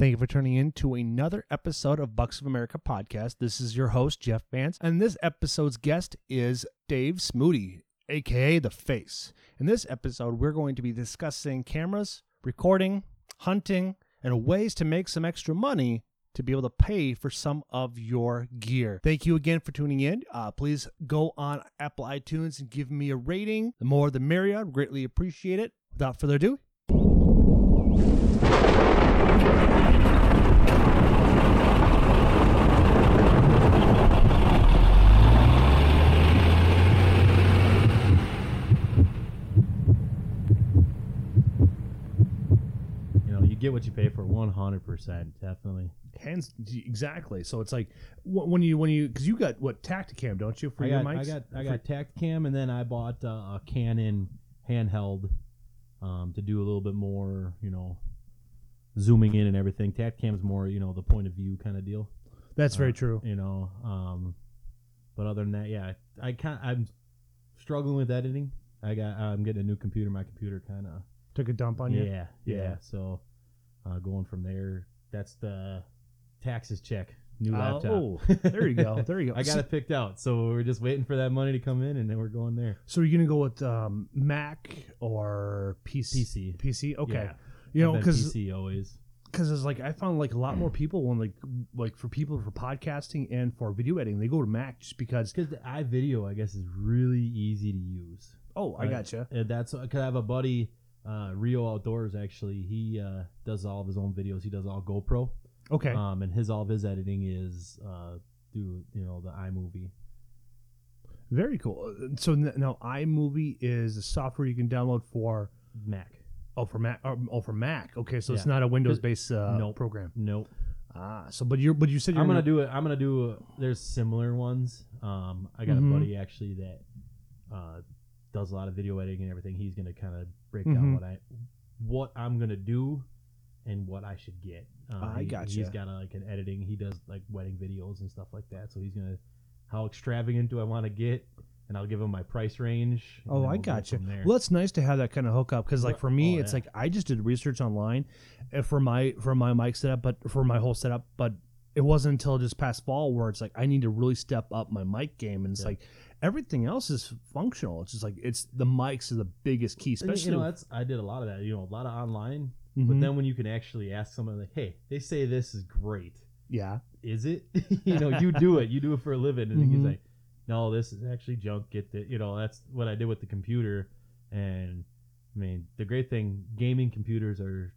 Thank you for tuning in to another episode of Bucks of America podcast. This is your host, Jeff Vance, and this episode's guest is Dave Smoody, aka The Face. In this episode, we're going to be discussing cameras, recording, hunting, and ways to make some extra money to be able to pay for some of your gear. Thank you again for tuning in. Uh, please go on Apple iTunes and give me a rating. The more the merrier. Greatly appreciate it. Without further ado, get what you pay for 100%, definitely. hands exactly. So it's like when you when you because you got what Tactacam, don't you, for I your got, mics? I got, I got Tactacam, and then I bought uh, a Canon handheld um, to do a little bit more, you know, zooming in and everything. Tactacam's more, you know, the point of view kind of deal. That's very uh, true. You know, um, but other than that, yeah, I can't. I'm struggling with editing. I got. I'm getting a new computer. My computer kind of. Took a dump on you. Yeah, yeah, Yeah. So, uh, going from there, that's the taxes check. New laptop. Oh, there you go. There you go. I got so, it picked out, so we're just waiting for that money to come in, and then we're going there. So you're gonna go with um, Mac or PC? PC. PC. Okay. Yeah. You know, because PC always. because it's like I found like a lot more people when like like for people for podcasting and for video editing, they go to Mac just because. Because the iVideo, I guess, is really easy to use. Oh, I Right. gotcha. And that's because I have a buddy, uh, Rio Outdoors. Actually, he uh, does all of his own videos. He does all GoPro. Okay. Um, and his all of his editing is uh, through you know the iMovie. Very cool. Uh, So n- now iMovie is a software you can download for Mac. oh for Mac oh, oh for Mac. Okay, so it's not a Windows based uh, Nope. program. Nope. Ah, so but you're but you said you're I'm gonna do it. I'm gonna do. there's similar ones. Um, I got Mhm. a buddy actually that uh, does a lot of video editing and everything. He's gonna kind of break Mhm. down what I what I'm gonna do and what I should get. Uh, I he- gotcha. He's got a, like an editing. He does like wedding videos and stuff like that. So he's gonna how extravagant do I want to get, and I'll give him my price range. Oh, I we'll go gotcha. from there. Well, it's nice to have that kind of hookup because, like, for me, Oh, it's yeah. like I just did research online uh, for my for my mic setup, but for my whole setup. But it wasn't until just past fall where it's like I need to really step up my mic game, and it's Yeah. like everything else is functional. It's just like it's the mics are the biggest key, especially. you know, that's I did a lot of that. You know, a lot of online. But Mhm. then when you can actually ask someone like, "Hey, they say this is great. yeah, is it? you know, you do it. You do it for a living. And Mhm. he's like, no, this is actually junk. Get the, you know, that's what I did with the computer. And I mean, the great thing, gaming computers are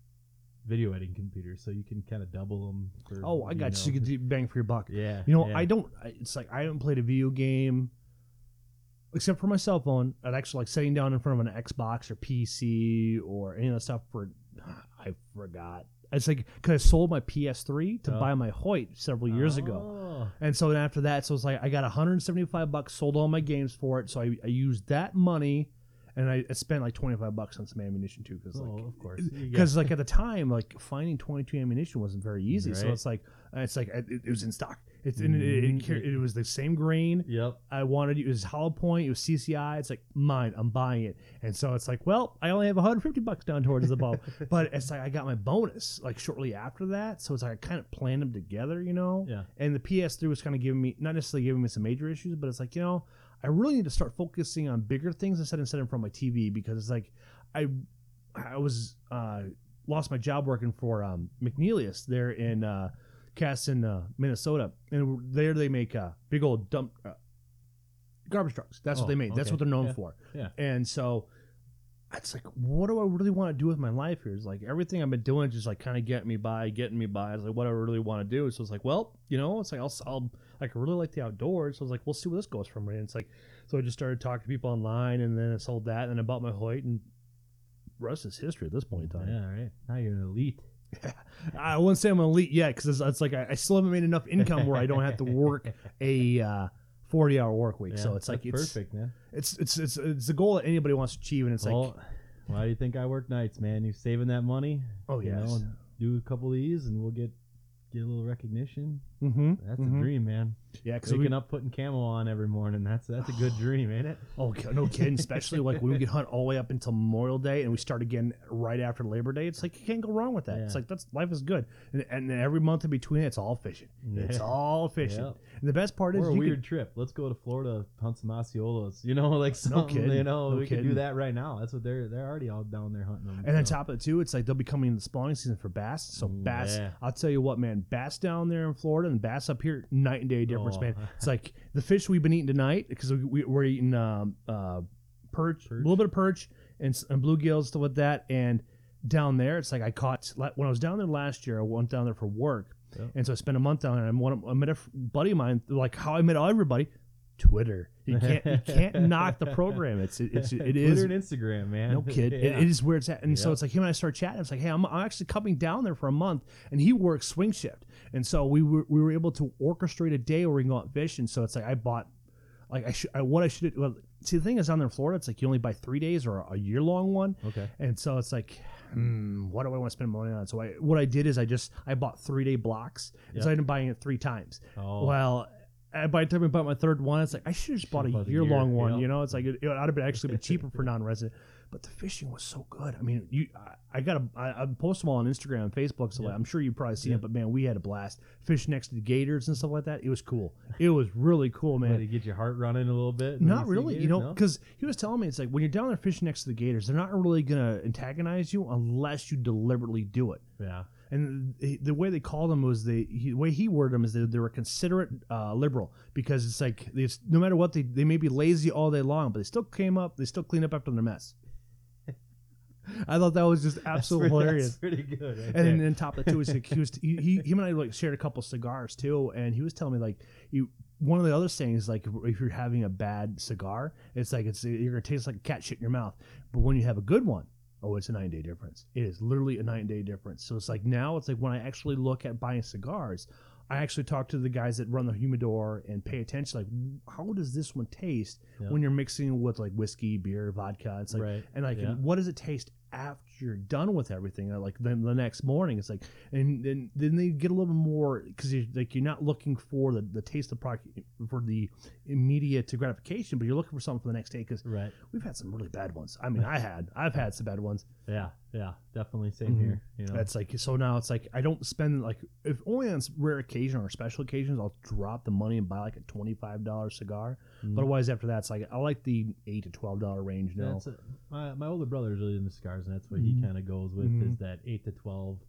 video editing computers, so you can kind of double them. For, oh, I got you. So you know. get the bang for your buck. Yeah. You know, yeah. I don't. It's like I haven't played a video game except for my cell phone. I'd actually like sitting down in front of an Xbox or PC or any of that stuff. For I forgot. It's like because I sold my PS3 to Oh. buy my Hoyt several years ago, Oh. and so then after that, so it's like I got 175 bucks, sold all my games for it. So I, I used that money, and I, I spent like 25 bucks on some ammunition too, because Oh, like of course. Because like at the time like finding 22 ammunition wasn't very easy so it's like it's like it, it was in stock it's and it, it, Mhm. it, it was the same grain Yep. i wanted it was hollow point it was cci it's like mine i'm buying it and so it's like well i only have 150 bucks down towards the bow but it's like i got my bonus like shortly after that so it's like i kind of planned them together you know Yeah. and the ps3 was kind of giving me not necessarily giving me some major issues but it's like you know i really need to start focusing on bigger things instead instead of from my tv because it's like i i was uh lost my job working for um McNeilus there in uh Kasson, uh, Minnesota, and there they make uh, big old dump uh, garbage trucks. That's what Oh, they make. That's okay. what they're known Yeah. for. Yeah. And so it's like, what do I really want to do with my life here? It's like everything I've been doing is just like kind of getting me by, getting me by. It's like what I really want to do. So it's like, well, you know, it's like I'll, I'll like I really like the outdoors. So I was like, we'll see where this goes from. And it's like, so I just started talking to people online, and then I sold that, and I bought my Hoyt, and rest is history at this point in time. Yeah. Right. Now you're an elite. I wouldn't say I'm elite yet because it's, it's like I, I still haven't made enough income where I don't have to work a uh, 40 hour work week. so it's like it's, perfect, man. it's it's it's it's the goal that anybody wants to achieve, and it's like why do you think I work nights, man? You saving that money? oh you know, do a couple of these, and we'll get get a little recognition. Mm-hmm. That's a dream, man. Yeah, because Waking up, putting camo on every morning. That's that's a good dream, ain't it? Oh, no kidding. Especially like when we get hunt all the way up until Memorial Day and we start again right after Labor Day. It's like you can't go wrong with that. It's like that's life is good. And, and then every month in between, it's all fishing. It's all fishing. Yep. And the best part is a you weird could, trip. Let's go to Florida, hunt some Osceolas. You know, like something. kidding. You know, No we could kidding. do that right now. That's what they're they're already all down there hunting them. and on top of it too, it's like they'll be coming in the spawning season for bass. So Mm, bass, yeah. I'll tell you what, man, bass down there in Florida and bass up here, night and day difference, Oh. man. It's like the fish we've been eating tonight because we, we, we're eating um, uh, perch, a Perch. little bit of perch and, s- and bluegills stuff with that. And down there, it's like I caught la- when I was down there last year. I went down there for work, Yep. and so I spent a month down there. And one, of- I met a f- buddy of mine, like how I met everybody, Twitter. You can't you can't knock the program. It's it, it's it Twitter is and Instagram, man. no kid. It- Yeah. it is where it's at. And so it's like him and I start chatting. It's like, hey, I'm, I'm actually coming down there for a month, and he works swing shift, and so we were we were able to orchestrate a day where we can go out fishing. So it's like I bought, like I should, I, what I should. Well, see, the thing is down there in Florida, it's like you only buy three days or a year long one, Okay. and so it's like, hmm, what do I want to spend money on? So I, what I did is I just I bought three day blocks, and so Yep. I ended up buying it three times. Oh, Well, by the time I bought my third one, it's like I should have just bought a Should've bought the year long one. yeah. You know, it's like it, it would have been actually been cheaper for non-resident. But the fishing was so good. I mean, you, I, I got a, I, I post them all on Instagram and Facebook, so Yeah. I'm sure you've probably seen Yeah. it. But man, we had a blast. Fish next to the gators and stuff like that. It was cool. It was really cool, man. to get your heart running a little bit. Not really, you know, No? because he was telling me it's like when you're down there fishing next to the gators, they're not really gonna antagonize you unless you deliberately do it. yeah. And the, way they called them was the, he, the way he worded them is they, they were considerate uh, liberal because it's like no matter what they they may be lazy all day long, but they still came up, they still clean up after their mess. I thought that was just absolutely pretty- hilarious. That's pretty good. Right And then on top of too, was like, he was he, he him and I like shared a couple cigars too, and he was telling me like you one of the other things like if you're having a bad cigar, it's like it's you're gonna taste like cat shit in your mouth, but when you have a good one, oh, it's a nine day difference. It is literally a nine day difference. So it's like now it's like when I actually look at buying cigars, I actually talk to the guys that run the humidor and pay attention like how does this one taste Yeah. when you're mixing it with like whiskey, beer, vodka. It's like right. and like Yeah. what does it taste after you're done with everything Uh, like then the next morning it's like and then then they get a little bit more because you're like you're not looking for the, the taste of the product for the immediate gratification but you're looking for something for the next day because Right. we've had some really bad ones i mean i had i've had some bad ones Yeah. Yeah. Definitely. Same Mhm. here. You know. that's like so now it's like i don't spend like if only on rare occasion or special occasions i'll drop the money and buy like a $25 cigar Mhm. but otherwise after that it's like i like the 8 to $12 range now That's a, my my older brother is really into cigars, and that's what he Mhm. kind of goes with Mhm. is that eight to twelve.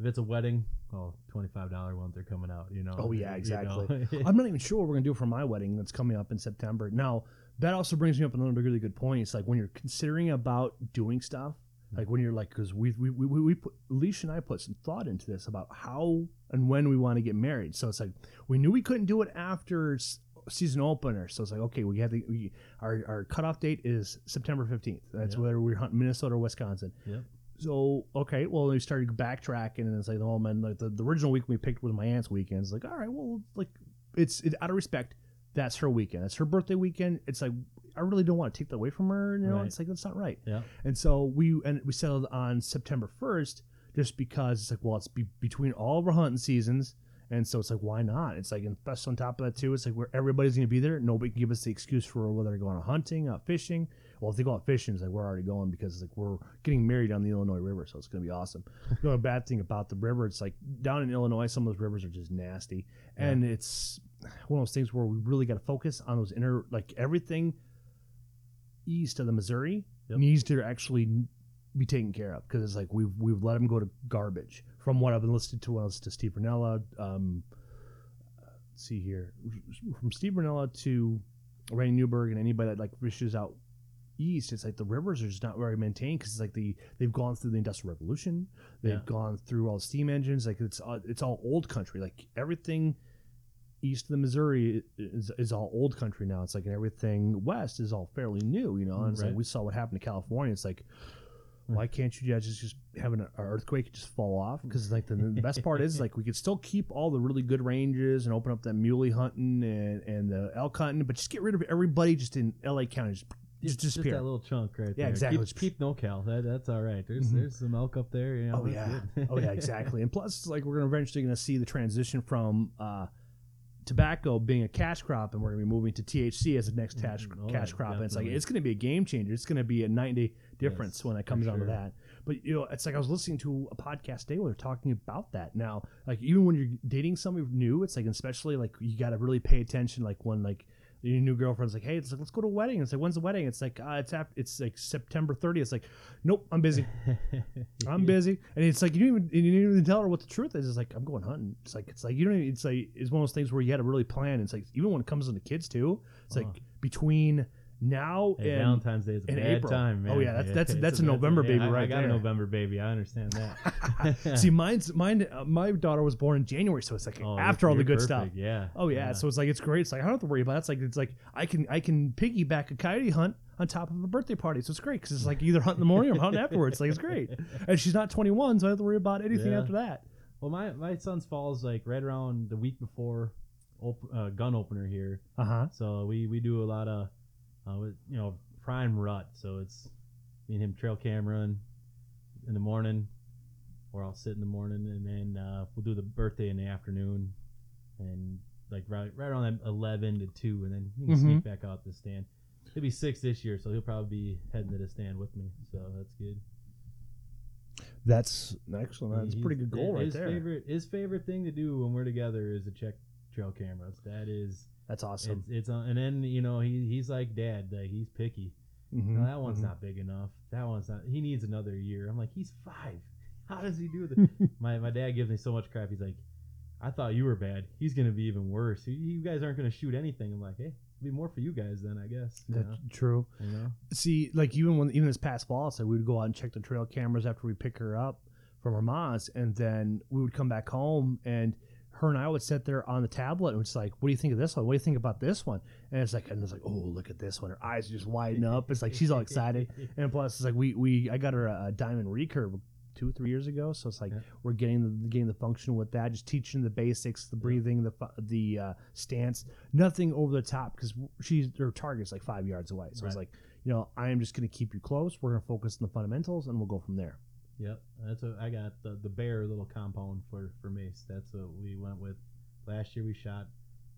If it's a wedding, oh, twenty five dollar ones are coming out. You know. Oh, yeah, You exactly. know? I'm not even sure what we're gonna do for my wedding that's coming up in September. Now, that also brings me up another really good point. It's like when you're considering about doing stuff, like when you're like, because we we we we we put Alicia and I put some thought into this about how and when we want to get married. So it's like we knew we couldn't do it after s- season opener. So it's like okay, we have the we, our our cutoff date is September 15th. That's Yep. whether we're hunting Minnesota or Wisconsin. Yep. So okay, well we started backtracking and it's like oh man, like the, the original week we picked was my aunt's weekend. It's like all right, well like it's it, out of respect, that's her weekend. That's her birthday weekend. It's like I really don't want to take that away from her. You know, Right. it's like that's not right. Yeah. And so we and we settled on September first, just because it's like well it's be, between all of our hunting seasons. And so it's like, why not? It's like, and plus on top of that too, it's like where everybody's gonna be there. Nobody can give us the excuse for whether they're going out hunting, out fishing. Well, if they go out fishing, it's like we're already going because it's like we're getting married on the Illinois River, so it's gonna be awesome. the only bad thing about the river, it's like down in Illinois, some of those rivers are just nasty, and it's one of those things where we really got to focus on those inner, like everything east of the Missouri Yep. needs to actually be taken care of because it's like we've we've let them go to garbage. From what I've been listening to, was to Steve Rinella, um, let's see here, from Steve Rinella to Randy Newberg and anybody that like fishes out east, it's like the rivers are just not very maintained because it's like the they've gone through the industrial revolution, they've Yeah. gone through all steam engines, like it's uh, it's all old country, like everything east of the Missouri is, is all old country now. It's like and everything west is all fairly new, you know. And it's like we saw what happened to California. It's like, why can't you guys just, just have an, earthquake and just fall off? Because like the, the best part is like we could still keep all the really good ranges and open up that muley hunting and, and the elk hunting, but just get rid of everybody just in L.A. County. Just, just just disappear. that little chunk right Yeah, there. exactly. Keep, keep NoCal. That, that's all right. There's Mhm. there's some elk up there. You know, Oh yeah, oh yeah, exactly. And plus, it's like we're gonna eventually gonna see the transition from uh, tobacco being a cash crop, and we're gonna be moving to THC as the next cash Mhm. Oh, cash yeah, crop, and it's like it's gonna be a game changer. It's gonna be a day difference Yes, when it comes down to that. But you know, it's like I was listening to a podcast today where they're talking about that. Now, like even when you're dating somebody new, it's like especially like you got to really pay attention. Like when like your new girlfriend's like, hey, it's like let's go to a wedding. It's like when's the wedding? It's like uh, it's after, it's like September 30th. It's like, nope, I'm busy. I'm busy, and it's like you don't even you don't even tell her what the truth is. It's like I'm going hunting. It's like it's like you don't. Even, it's like it's one of those things where you got to really plan. It's like even when it comes to the kids too. It's like Oh. between now Hey, and Valentine's Day is a in bad April. time, man. Oh, yeah, that's- that's- it's that's a November yeah, baby I, I right got there. a November baby. I understand that. see mine's mine. Uh, my daughter was born in January, so it's like Oh, after all the you're good stuff. perfect, Yeah. Oh yeah, so it's like it's great. It's like I don't have to worry about it. It's like it's like I can I can piggyback a coyote hunt on top of a birthday party. So it's great because it's like either hunt in the morning or hunt afterwards. Like it's great. And she's not 21, so I don't have to worry about anything Yeah. after that. Well, my my son's falls like right around the week before op- uh, gun opener here. Uh huh. So we we do a lot of, uh, with, you know, prime rut. So it's me and him trail cameraing in the morning, or I'll sit in the morning, and then uh, we'll do the birthday in the afternoon, and like right right around that eleven to two, and then he can Mhm. sneak back out the stand. He'll be six this year, so he'll probably be heading to the stand with me. So that's good. That's excellent. That's a pretty good goal right his there. Favorite, his favorite thing to do when we're together is to check trail cameras. That is, That's awesome. it's, it's on, and then you know he he's like dad, like he's picky. Mhm, No, that one's mhm. not big enough. That one's not. He needs another year. I'm like, he's five. How does he do this? my my dad gives me so much crap. He's like, I thought you were bad. He's gonna be even worse. You, you guys aren't gonna shoot anything. I'm like, hey, it'll be more for you guys then, I guess. You That's know? true. You know? See, like even when even this past fall, so we would go out and check the trail cameras after we pick her up from her mom's, and then we would come back home, and her and I would sit there on the tablet, and it's like, "What do you think of this one? What do you think about this one?" And it's like, and it's like, "Oh, look at this one." Her eyes just widen up. It's like she's all excited, and plus, it's like we we I got her a, a diamond recurve two three years ago, so it's like Yeah. we're getting the getting the function with that, just teaching the basics, the breathing, the the uh, stance, nothing over the top because she's her target's like five yards away. So it's like, you know, I am just going to keep you close. We're going to focus on the fundamentals, and we'll go from there. Yep, that's what I got the the bear little compound for for Mace. That's what we went with last year. We shot,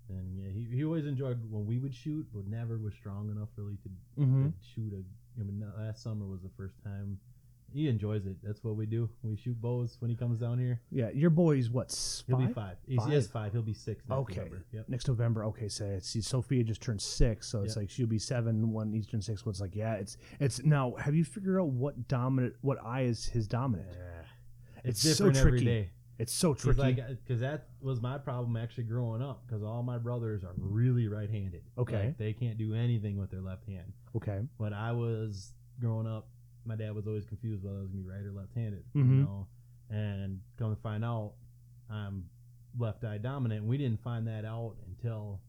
and yeah, he, he always enjoyed when we would shoot, but never was strong enough really to, Mm-hmm. to shoot a. I mean, last summer was the first time. He enjoys it. That's what we do. We shoot bows when he comes down here. Yeah, your boy's what? s- He'll be five. He's, He is five. He'll be six. Next Okay. November. Yep. Next November. Okay, so see, Sophia just turned six, so it's Yeah. like she'll be seven when he's turned six. It's like, yeah, it's it's now. Have you figured out what dominant, what eye is his dominant? It's, It's so tricky. day. It's so tricky. like, uh, because that was my problem actually growing up. Because all my brothers are really right-handed. Okay. Like, they can't do anything with their left hand. okay. When I was growing up, my dad was always confused whether I was gonna be right or left-handed. Mhm. You know, and come to find out, I'm left eye dominant. And we didn't find that out until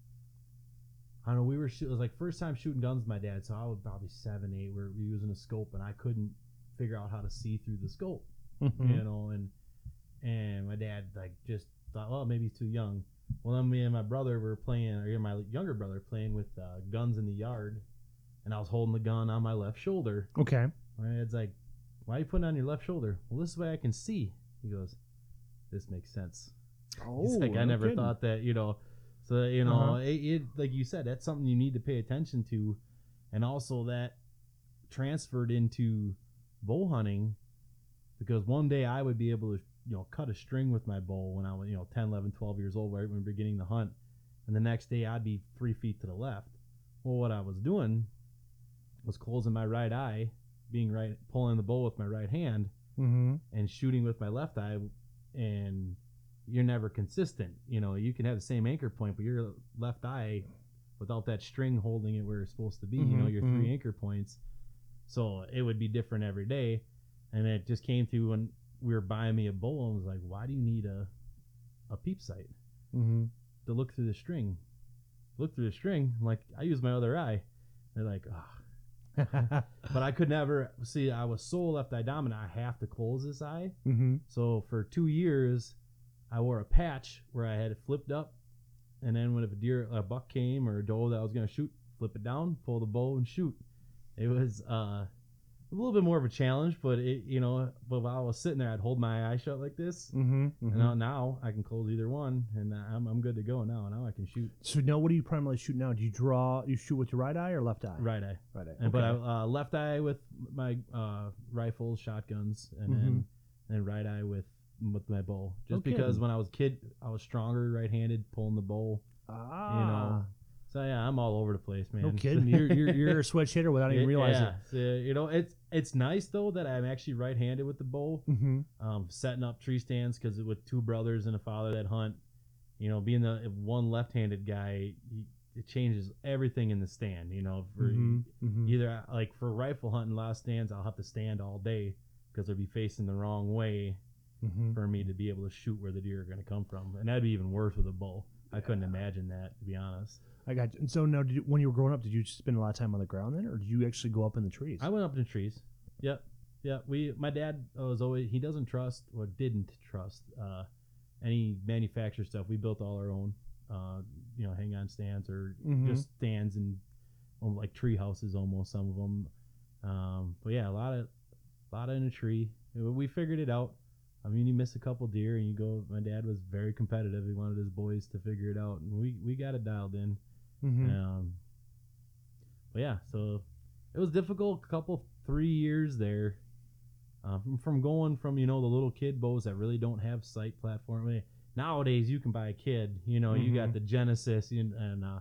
I don't know. We were shoot, it was like first time shooting guns. with My dad, so I was probably seven, eight. We were using a scope, and I couldn't figure out how to see through the scope Mhm. you know, and and my dad like just thought, well, maybe he's too young. Well, then me and my brother were playing, or my younger brother playing with uh, guns in the yard, and I was holding the gun on my left shoulder. Okay. My dad's like, "Why are you putting it on your left shoulder?" Well, this way I can see. He goes, "This makes sense." Oh, He's like, I no never kidding. thought that, you know. So you know, Uh-huh. it, it like you said, that's something you need to pay attention to, and also that transferred into bow hunting, because one day I would be able to, you know, cut a string with my bow when I was, you know, 10, 11, 12 years old, right when we were beginning the hunt, and the next day I'd be three feet to the left. Well, what I was doing was closing my right eye, being right, pulling the bow with my right hand, Mhm. and shooting with my left eye and you're never consistent. You know you can have the same anchor point but your left eye without that string holding it where it's supposed to be you know Mhm, your mhm. three anchor points. So it would be different every day. And it just came to when we were buying me a bow and was like why do you need a a peep sight? Mhm. to look through the string. Look through the string. I'm like i use my other eye. They're like ah but i could never see i was so left eye dominant i have to close this eye Mhm. so for two years, I wore a patch where I had it flipped up, and then when a deer, a buck came or a doe that I was gonna shoot, flip it down, pull the bow and shoot. It was uh, a little bit more of a challenge, but it, you know, but while I was sitting there, I'd hold my eye shut like this. Mm-hmm. And now, now I can close either one, and I'm, I'm good to go now. Now I can shoot So now, what do you primarily shoot now? Do you draw? You shoot with your right eye or left eye? right eye, Right eye. and, but I uh, left eye with my uh, rifles, shotguns, and Mm-hmm. then and right eye with with my bow. Just Okay. because when I was a kid, I was stronger right-handed pulling the bow. ah, You know, so yeah, I'm all over the place, man. no kidding. you're, you're you're a switch hitter without even It- realizing. yeah, so, you know, it's it's nice though that I'm actually right-handed with the bow. Mm-hmm. um, setting up tree stands because with two brothers and a father that hunt, you know, being the one left-handed guy, he, it changes everything in the stand. You know, for Mm-hmm. either like for rifle hunting, a lot of stands I'll have to stand all day because they'll be facing the wrong way Mm-hmm. for me to be able to shoot where the deer are going to come from, and that'd be even worse with a bow. I couldn't imagine that to be honest. I got. You. And so now, did you, when you were growing up, did you spend a lot of time on the ground then, or did you actually go up in the trees? I went up in the trees. Yep. Yeah, we. My dad was always he doesn't trust or didn't trust uh, any manufactured stuff. We built all our own, uh, you know, hang on stands or Mhm. just stands and um, like tree houses almost some of them. Um, but yeah, a lot of, a lot of in a tree. We figured it out. I mean, you miss a couple deer and you go. My dad was very competitive. He wanted his boys to figure it out, and we we got it dialed in. Mhm. Um, but yeah, so it was difficult. A couple, three years there, uh, from, from going from you know the little kid bows that really don't have sight platform. Nowadays, you can buy a kid. You know, you got Mhm. the Genesis and, and uh,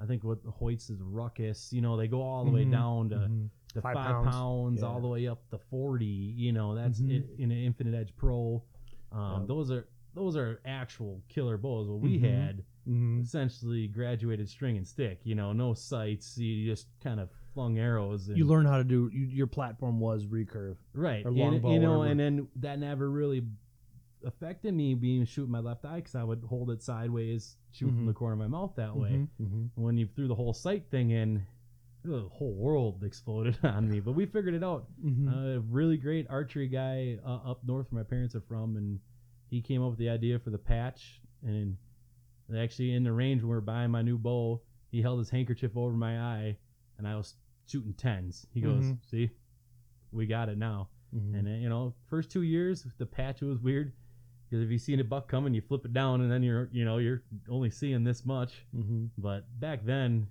I think what Hoyt's is Ruckus. You know, they go all the way Mhm. down to Mhm. the Five five, pounds. pounds, Yeah. all the way up to forty. You know, that's Mhm. i- in an Infinite Edge Pro. Um, Yep. Those are those are actual killer bows. What we Mhm. had Mhm. essentially graduated string and stick. You know, no sights. You just kind of flung arrows. And, You learn how to do. You, your platform was recurve. right, or longbow, you know, whatever. and then that never really affected me being shooting my left eye because I would hold it sideways, shoot Mhm. from the corner of my mouth that way. Mhm. When you threw the whole sight thing in, the whole world exploded on me. But we figured it out. Mhm. A really great archery guy uh, up north where my parents are from, and he came up with the idea for the patch. And actually, in the range when we were buying my new bow, he held his handkerchief over my eye, and I was shooting tens. He goes, Mhm. "See, we got it now." Mhm. And you know, first two years the patch was weird because if you see a buck coming, you flip it down, and then you're you know you're only seeing this much. Mhm. But back then,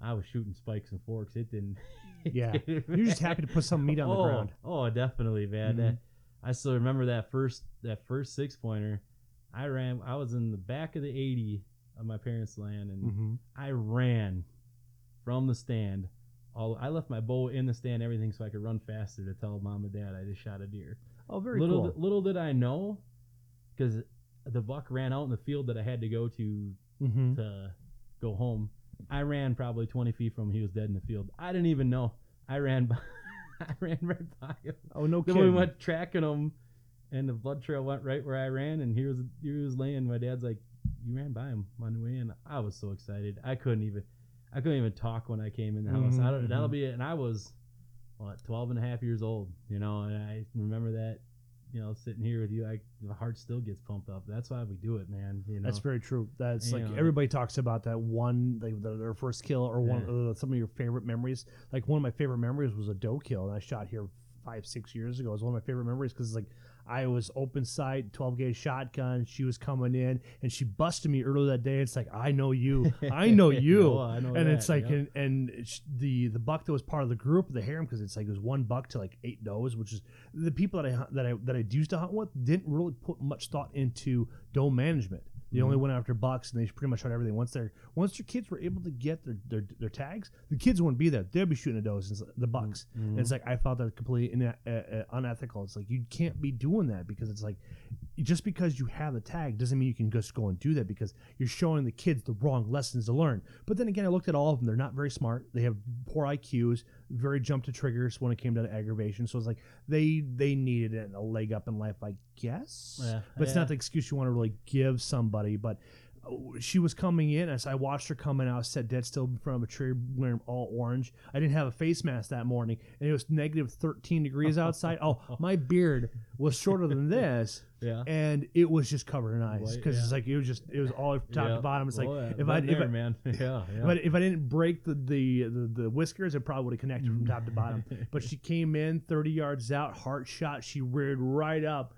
I was shooting spikes and forks. It didn't. it Yeah. didn't You're just happy to put some meat on the oh, ground. Oh, definitely, man. Mhm. That, I still remember that first that first six pointer. I ran. I was in the back of the eighty of my parents' land, and Mhm. I ran from the stand. All I left my bow in the stand, everything, so I could run faster to tell mom and dad I just shot a deer. Oh, very little cool. di- little did I know, because the buck ran out in the field that I had to go to Mhm. to go home. I ran probably 20 feet from him. He was dead in the field. I didn't even know. I ran by, I ran right by him. Oh, no Then kidding. we went tracking him, and the blood trail went right where I ran, and he was he was laying. My dad's like, "You ran by him on the way in." I was so excited. I couldn't even I couldn't even talk when I came in the house. I don't, that'll mhm. be it. And I was what 12 and a half years old, you know, and I remember that. You know, sitting here with you, I the heart still gets pumped up. That's why we do it, man. You know, That's very true. That's You like know, everybody talks about that one, like their, their first kill or one Yeah. uh, some of your favorite memories. Like one of my favorite memories was a doe kill, and I shot here five six years ago. It was one of my favorite memories because it's like I was open sight, twelve gauge shotgun. She was coming in, and she busted me earlier that day. It's like I know you, I know you. Oh, I know and it's like yeah. and, and the the buck that was part of the group the harem because it's like it was one buck to like eight does which is the people that i that i that i used to hunt with didn't really put much thought into doe management they only Mhm. went after bucks and they pretty much shot everything once their once their kids were able to get their their, their tags the kids wouldn't be there they'd be shooting does and the bucks Mhm. and it's like I thought that completely ina- uh, uh, unethical. It's like you can't be doing that because it's like just because you have the tag doesn't mean you can just go and do that because you're showing the kids the wrong lessons to learn. But then again, I looked at all of them; they're not very smart. They have poor IQs, very jump to triggers when it came down to aggravation. So it's like they they needed a leg up in life, I guess. Yeah, but it's yeah. not the excuse you want to really give somebody. But uh, she was coming in as I watched her coming out, sat dead still in front of a tree, wearing all orange. I didn't have a face mask that morning, and it was negative 13 degrees outside. Oh, my beard was shorter than this Yeah. and it was just covered in ice because yeah. it's like it was just it was all top Yeah. to bottom. It's like if I if I, man, yeah, yeah. if I, if I didn't break the, the the the whiskers, it probably would have connected from top to bottom. But she came in 30 yards out, heart shot. She reared right up,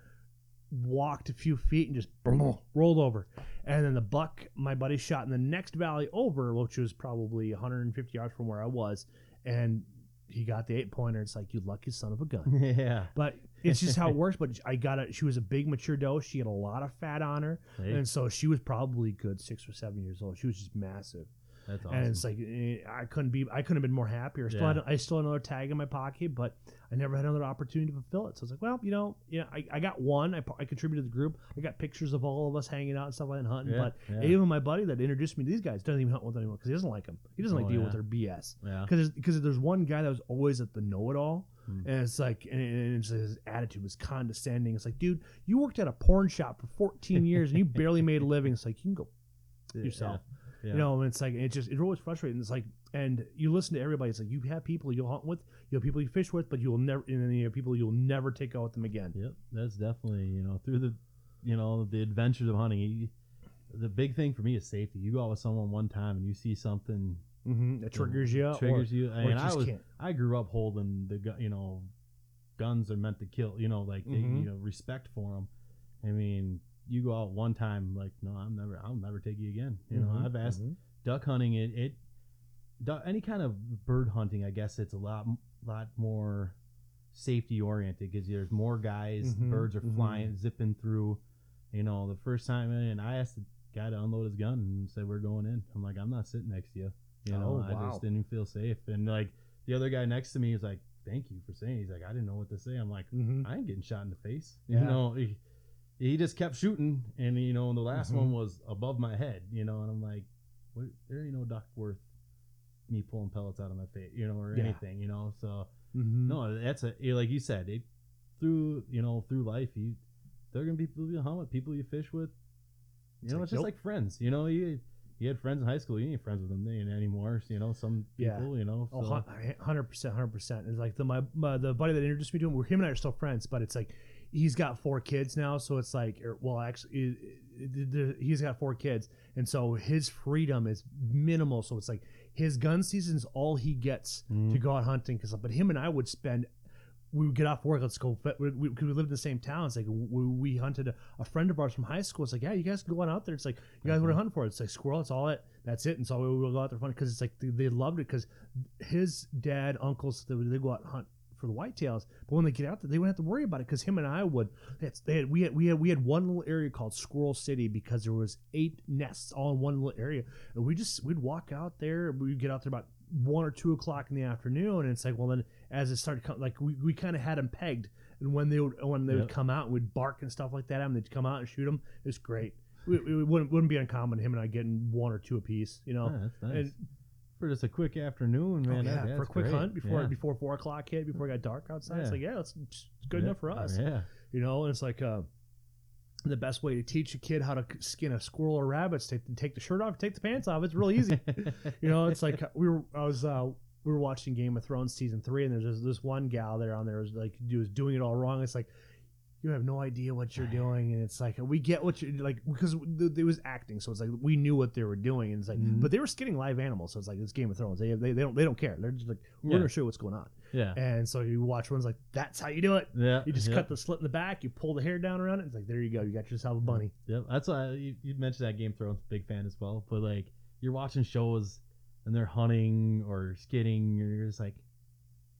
walked a few feet, and just boom, rolled over. And then the buck, my buddy, shot in the next valley over, which was probably 150 yards from where I was. And he got the eight pointer. It's like, you lucky son of a gun. yeah. But it's just how it works. But I got it. She was a big mature doe. She had a lot of fat on her. Hey, And so she was probably good six or seven years old. She was just massive that's awesome. and it's like eh, I couldn't be I couldn't have been more happier. Still Yeah. had, I still had another tag in my pocket, but I never had another opportunity to fulfill it. So I was like, well, you know, yeah, I, I got one. I, I contributed to the group. I got pictures of all of us hanging out and stuff like that hunting. Yeah, but yeah. even my buddy that introduced me to these guys doesn't even hunt with anyone because he doesn't like them. He doesn't like Oh, deal yeah. with their BS. yeah. Because because there's one guy that was always at the know-it-all. Hmm. And it's like, and, and it's, his attitude was condescending. It's like, dude, you worked at a porn shop for 14 years and you barely made a living. It's like, you can go yourself. Yeah. You know, and it's like it just it's always frustrating. It's like, and you listen to everybody. It's like you have people you'll hunt with, you have people you fish with, but you'll never, and then you have people you'll never take out with them again. Yep, that's definitely you know through the, you know the adventures of hunting. You, the big thing for me is safety. You go out with someone one time and you see something Mm-hmm. That triggers you. triggers or, you. I mean, it I was can't. I grew up holding the gu- you know, guns are meant to kill. You know, like they, Mhm. you know respect for them. I mean, you go out one time like no, I'm never I'll never take you again. You know, Mhm, I've asked mhm. duck hunting it it duck, any kind of bird hunting i guess it's a lot lot more safety oriented because there's more guys Mhm, birds are flying zipping through you know the first time and i asked the guy to unload his gun and said we're going in i'm like i'm not sitting next to you you know Oh, i just didn't feel safe and like the other guy next to me is like thank you for saying he's like i didn't know what to say i'm like Mhm. I ain't getting shot in the face. You know, he, he just kept shooting, and you know, and the last Mhm. one was above my head. You know, and I'm like, what, there ain't no duck worth me pulling pellets out of my face, you know, or Yeah. anything, you know. So Mhm. no, that's a like you said, it through you know through life, you there are gonna be people you hunt with, people you fish with. You It's know, like, it's just nope. like friends. You know, you you had friends in high school, you ain't friends with them any- anymore. You know, some Yeah. people, you know. Oh, so- hun- hundred percent, hundred percent. It's like the my, my the buddy that introduced me to him. We're him and I are still friends, but it's like he's got four kids now, so it's like, or, well, actually, he's got four kids, and so his freedom is minimal. So it's like his gun season is all he gets to Mhm. go out hunting. Because, but him and I would spend. We would get off work. Let's go. Because we, we, we lived in the same town. It's like we, we hunted a, a friend of ours from high school. It's like, yeah, you guys can go on out there. It's like, you guys what mm-hmm. are you hunting for? it. It's like squirrel. It's all it. That's it. And so we will go out there fun because it's like they, they loved it because his dad, uncles, they, they go out and hunt for the whitetails. But when they get out there, they wouldn't have to worry about it because him and I would. They had, we had we had we had one little area called Squirrel City because there was eight nests all in one little area, and we just we'd walk out there. We'd get out there about one or two o'clock in the afternoon, and it's like, well, then as it started, co- like we, we kind of had them pegged, and when they would when they would come out, we'd bark and stuff like that, and they'd come out and shoot them. It's great. It, it wouldn't wouldn't be uncommon him and I getting one or two apiece, you know. Yeah, that's nice. And- for just a quick afternoon, Oh, man. yeah, that- for a quick great. hunt before Yeah. before four o'clock hit, before it got dark outside. It's like, yeah, it's, good Yeah. enough for us, Yeah. you know. And it's like uh, the best way to teach a kid how to skin a squirrel or rabbit is take take the shirt off, take the pants off. It's really easy, you know. It's like we were I was uh, we were watching Game of Thrones season three, and there's this, this one gal there on there was like was doing it all wrong. It's like you have no idea what you're doing, and it's like we get what you like because it was acting, so it's like we knew what they were doing, and it's like Mhm. but they were skinning live animals, so it's like it's Game of Thrones. They they, they don't they don't care. They're just like we're Yeah. gonna show you what's going on, yeah. and so you watch ones like that's how you do it. Yeah. You just cut the slit in the back, you pull the hair down around it. It's like there you go, you got yourself a bunny. Yep. That's why you, you mentioned that Game of Thrones, big fan as well. But like you're watching shows and they're hunting or skidding, and you're just like,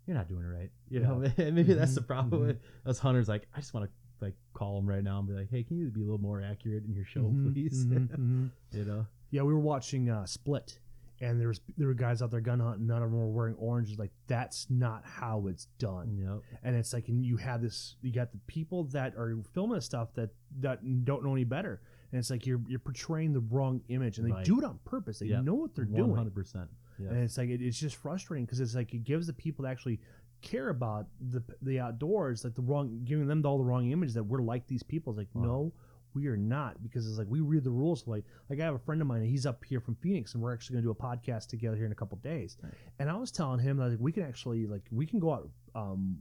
you're not doing it right. You know, and maybe that's the Mhm, problem mhm. with us hunters. Like, I just want to like call them right now and be like, hey, can you be a little more accurate in your show, Mhm, please? mhm, mhm. you know. Yeah, we were watching uh, Split, and there was there were guys out there gun hunting. None of them were wearing oranges. Like that's not how it's done. Yep. And it's like, and you have this, you got the people that are filming this stuff that that don't know any better. And it's like you're you're portraying the wrong image, and they Right. do it on purpose. They Yep. know what they're One doing. hundred percent. Yeah. and it's like it, it's just frustrating because it's like it gives the people that actually care about the the outdoors like the wrong giving them all the wrong image that we're like these people it's like Wow. no we are not because it's like we read the rules like like I have a friend of mine and he's up here from Phoenix and we're actually going to do a podcast together here in a couple days Nice. and I was telling him that like we can actually like we can go out um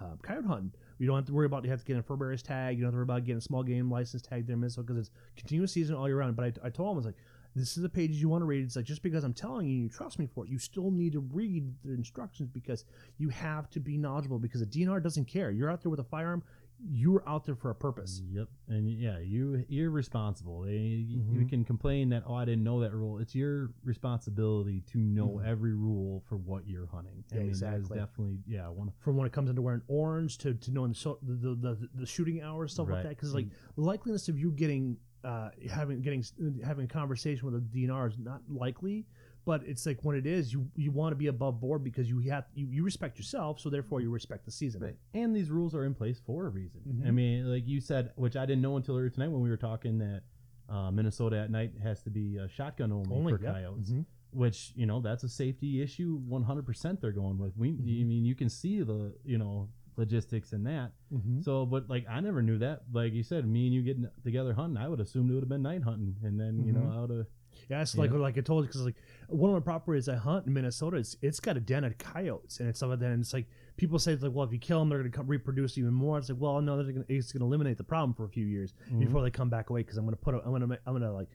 uh, coyote hunting You don't have to worry about you have to get a fur bearers tag. You don't have to worry about getting a small game license tag there in Minnesota because it's continuous season all year round. But I, I told him I was like, this is the pages you want to read. It's like just because I'm telling you, you trust me for it, you still need to read the instructions because you have to be knowledgeable. Because a DNR doesn't care. You're out there with a firearm. You're out there for a purpose. Yep, and yeah, you you're responsible. They, You can complain that oh I didn't know that rule. It's your responsibility to know Mhm. every rule for what you're hunting. I Yeah, mean, that is exactly. definitely yeah one. From when it comes into wearing orange to, to knowing the, so, the, the, the shooting hours stuff like that. Because like the likeliness of you getting uh, having getting having a conversation with a DNR is not likely. But it's like when it is, you you want to be above board because you have you, you respect yourself, so therefore you respect the season. Right. And these rules are in place for a reason. I Mhm. mean, like you said, which I didn't know until earlier tonight when we were talking that uh, Minnesota at night has to be uh, shotgun only, Only for yep. coyotes. Mhm. Which you know that's a safety issue. One hundred percent they're going with. We, I Mhm. mean, you can see the you know logistics in that. Mhm. So, but like I never knew that. Like you said, me and you getting together hunting, I would assume it would have been night hunting, and then you know Mhm. out of Yeah, it's Yeah. like like I told you because like one of my properties I hunt in Minnesota, it's it's got a den of coyotes and it's stuff like that. And it's like people say it's like, well, if you kill them, they're going to reproduce even more. It's like, well, no, they're gonna, it's going to eliminate the problem for a few years Mhm. before they come back away because I'm going to put a, I'm going to I'm going to like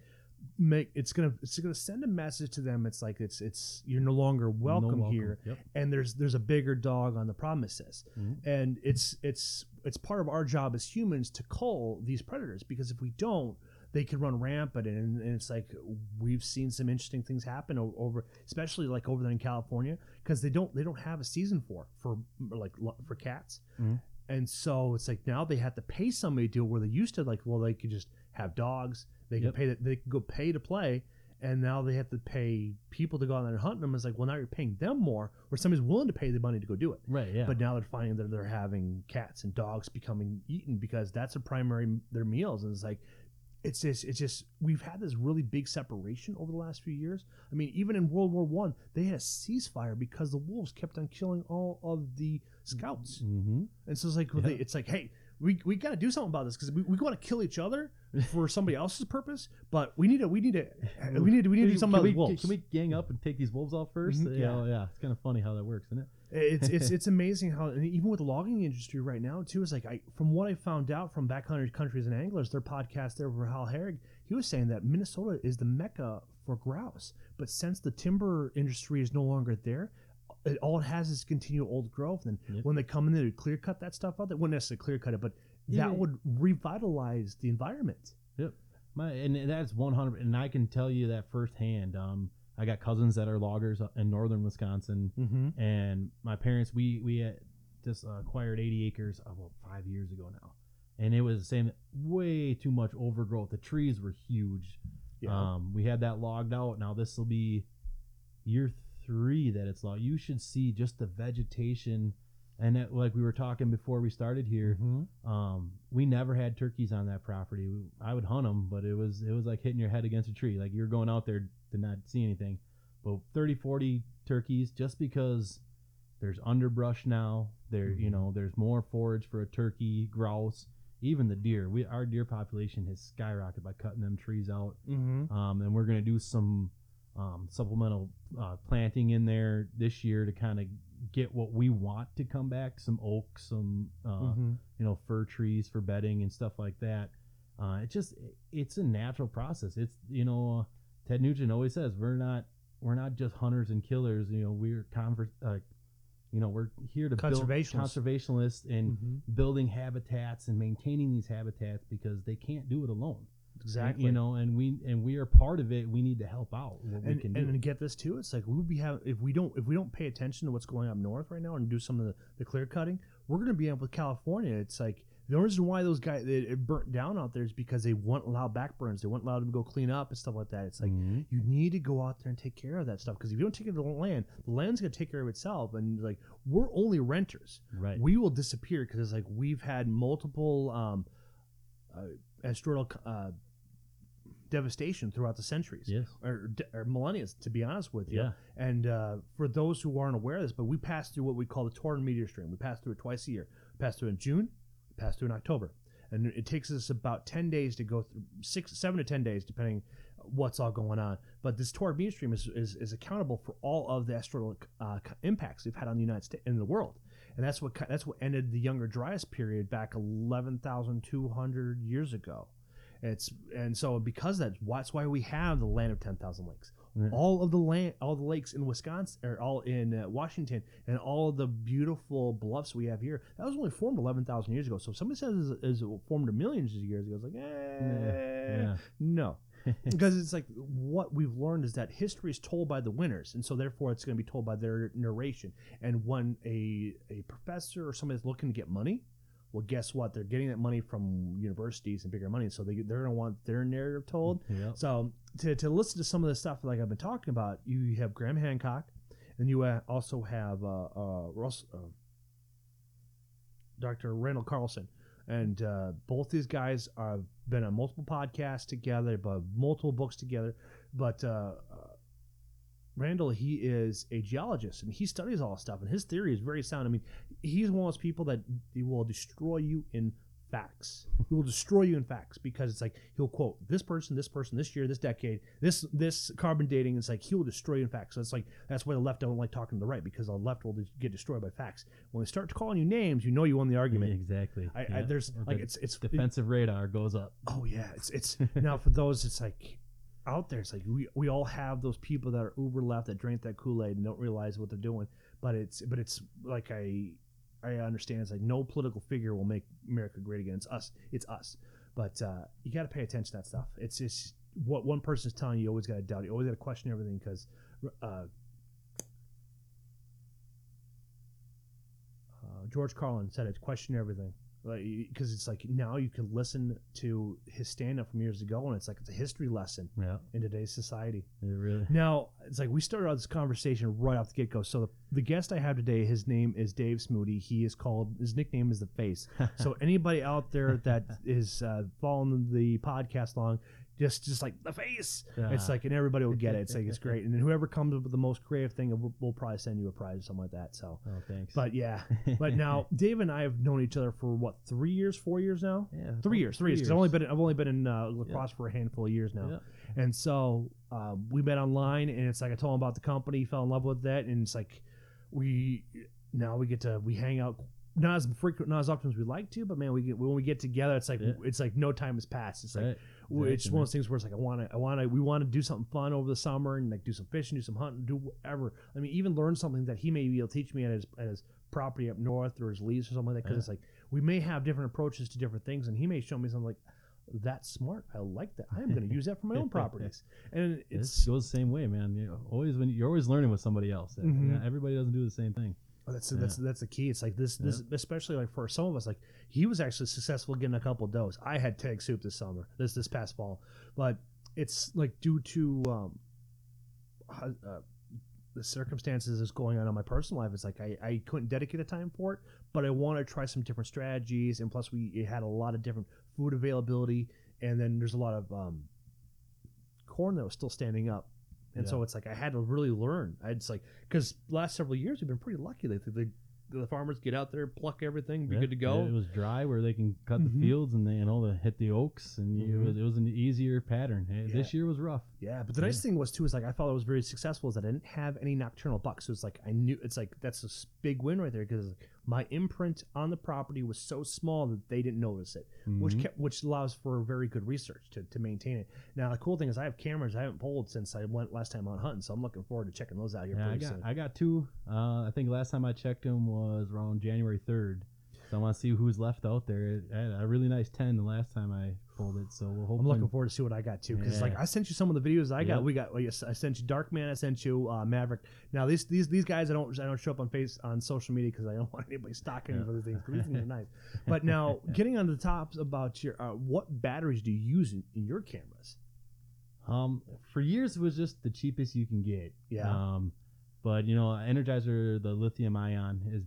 make it's going to it's going to send a message to them. It's like it's it's you're no longer no welcome, here Yep. and there's there's a bigger dog on the premises Mhm. and it's it's it's part of our job as humans to cull these predators because if we don't they could run rampant and, and it's like we've seen some interesting things happen over especially like over there in california because they don't they don't have a season for for like for cats Mhm. and so it's like now they have to pay somebody to do it where they used to like well they could just have dogs they Yep. can pay that they can go pay to play and now they have to pay people to go out there and hunt them. It's like, well, now you're paying them more, or somebody's willing to pay the money to go do it. Right. Yeah. But now they're finding that they're having cats and dogs becoming eaten because that's a primary their meals, and it's like, it's just it's just we've had this really big separation over the last few years. I mean, even in World War One, they had a ceasefire because the wolves kept on killing all of the scouts, mm-hmm. and so it's like well, they, it's like, hey, we, we got to do something about this because we, we want to kill each other for somebody else's purpose, but we need to we need to we need to we need to do something can about we, wolves. Can we gang up and take these wolves off 1st Mhm, You yeah. know, yeah. It's kind of funny how that works, isn't it? It's it's it's amazing how and even with the logging industry right now too is like I from what I found out from backcountry countries and anglers their podcast there for Hal Herring he was saying that Minnesota is the mecca for grouse but since the timber industry is no longer there it, all it has is continual old growth and Yep. when they come in there to clear cut that stuff out they wouldn't necessarily clear cut it but that Yeah. would revitalize the environment My and that's one hundred. And I can tell you that firsthand. Um, I got cousins that are loggers in northern Wisconsin, mm-hmm. and my parents we we had just uh, acquired eighty acres about five years ago now, and it was the same. Way too much overgrowth. The trees were huge. Um, we had that logged out. Now this will be year three that it's logged. You should see just the vegetation, and it, like we were talking before we started here. Mhm. Um, we never had turkeys on that property. We, I would hunt them, but it was it was like hitting your head against a tree. Like you're going out there to not see anything. But 30, 40 turkeys just because there's underbrush now. There, you Mhm. know, there's more forage for a turkey, grouse, even the deer. We our deer population has skyrocketed by cutting them trees out. Mm-hmm. Um, and we're gonna do some um, supplemental uh, planting in there this year to kind of get what we want to come back. Some oak, some uh, Mm-hmm. you know fir trees for bedding and stuff like that. Uh, it just it's a natural process. It's you know uh, Ted Nugent always says we're not we're not just hunters and killers. You know we're conver- uh, you know we're here to build Conservationists. conservationists and Mm-hmm. building habitats and maintaining these habitats because they can't do it alone. Exactly. You know, and we and we are part of it. We need to help out what we and, and get this too, it's like we would be have if we don't if we don't pay attention to what's going up north right now and do some of the, the clear cutting, we're going to be up with California. It's like the only reason why those guys it, it burnt down out there is because they won't allow backburns. They won't allow them to go clean up and stuff like that. It's like Mhm. you need to go out there and take care of that stuff because if you don't take care of the land, the land's going to take care of itself. And like we're only renters right. we will disappear because it's like we've had multiple um, uh, asteroidal uh, devastation throughout the centuries yes. or, or millennia, to be honest with you. Yeah. And uh, for those who aren't aware of this, but we pass through what we call the Taurid meteor stream. We pass through it twice a year. We pass through in June. We pass through in October. And it takes us about ten days to go through six, seven to ten days, depending what's all going on. But this Taurid meteor stream is, is, is accountable for all of the asteroidal uh, impacts we've had on the United States and the world. and that's what that's what ended the Younger Dryas period back eleven thousand two hundred years ago. It's and so because of that, that's why we have the land of ten thousand lakes. Yeah. All of the land, all the lakes in Wisconsin, or all in uh, Washington, and all of the beautiful bluffs we have here. That was only formed eleven thousand years ago. So if somebody says is formed millions of years ago, it's like, eh, yeah. no, because it's like what we've learned is that history is told by the winners, and so therefore it's going to be told by their narration. And when a a professor or somebody that's looking to get money, well, guess what? They're getting that money from universities and bigger money, so they they're going to want their narrative told. Yep. So to, to listen to some of the stuff like I've been talking about, you have Graham Hancock, and you also have uh, uh, Russ, uh, Dr. Randall Carlson, and uh, both these guys have been on multiple podcasts together, but multiple books together. But uh, Randall, he is a geologist, and he studies all this stuff, and his theory is very sound. I mean, he's one of those people that he will destroy you in facts. He will destroy you in facts because it's like he'll quote this person, this person, this year, this decade, this this carbon dating. It's like he will destroy you in facts. So it's like that's why the left don't like talking to the right because the left will get destroyed by facts. When they start calling you names, you know you won the argument. Exactly. I, I, there's Or like the it's it's defensive radar goes up. Oh yeah, it's it's now for those it's like out there. It's like we we all have those people that are uber left that drink that Kool Aid and don't realize what they're doing. But it's but it's like I I understand it's like no political figure will make America great again. It's us. It's us. But uh, you got to pay attention to that stuff. It's just what one person is telling you. You always got to doubt. You always got to question everything because. Uh, uh, George Carlin said it. Question everything like because it's like now you can listen to his stand-up from years ago and it's like it's a history lesson Yeah. in today's society It really. now it's like we started out this conversation right off the get-go so the, the guest i have today his name is dave smoody he is called his nickname is the face so anybody out there that is uh, following the podcast long just just like the face it's Ah. like and everybody will get it it's like it's great and then whoever comes up with the most creative thing we'll, we'll probably send you a prize or something like that so Oh, thanks. but yeah but now Dave and I have known each other for what three years, four years now. yeah, Three years, three years. Because I've only been I've only been in uh, La Crosse for a handful of years now, Yeah. and so uh, we met online, and it's like I told him about the company, fell in love with that, and it's like we now we get to we hang out not as frequent, not as often as we like to, but man, we get when we get together, it's like Yeah. it's like no time has passed. It's like It's Exactly, one of those things where it's like I want to, I want to, we want to do something fun over the summer and like do some fishing, do some hunting, do whatever. I mean, even learn something that he may be able to teach me at his at his property up north or his lease or something like that. Because Yeah. it's like we may have different approaches to different things, and he may show me something like that's smart. I like that. I am going to use that for my own properties, and It it's goes the same way, man. You know, always when you're always learning with somebody else. Mhm. everybody doesn't do the same thing. That's that's that's the key. It's like this this especially like for some of us like he was actually successful getting a couple of does. I had tag soup this summer, this this past fall, but it's like due to um, uh, uh, the circumstances that's going on in my personal life. It's like I, I couldn't dedicate the time for it, but I want to try some different strategies, and plus we it had a lot of different food availability, and then there's a lot of um, corn that was still standing up. And so it's like I had to really learn. I just like because last several years we've been pretty lucky. Like the, the, the farmers get out there, pluck everything, be Yeah, good to go. It was dry where they can cut Mhm. the fields and they you know they hit the oaks and Mhm. it, was, it was an easier pattern. Hey, Yeah. This year was rough. Yeah, but the nice thing was too is like I thought I was very successful is that I didn't have any nocturnal bucks. So it's like I knew it's like that's a big win right there because my imprint on the property was so small that they didn't notice it, which Mhm. kept which allows for very good research to, to maintain it. Now the cool thing is I have cameras I haven't pulled since I went last time on hunting, so I'm looking forward to checking those out here Yeah, I pretty got soon. I got two. Uh, I think last time I checked them was around January third. So I want to see who's left out there. I had a really nice ten the last time I it. So we'll hope. I'm looking forward to see what I got too, because like I sent you some of the videos I got. Yep. We got. well, yes, I sent you Darkman. I sent you uh, Maverick. Now these these these guys I don't I don't show up on face on social media because I don't want anybody stalking Yeah. for these things. These things are nice. But now getting on the tops about your uh, what batteries do you use in, in your cameras? Um, for years it was just the cheapest you can get. Yeah. Um, but you know, Energizer, the lithium ion, has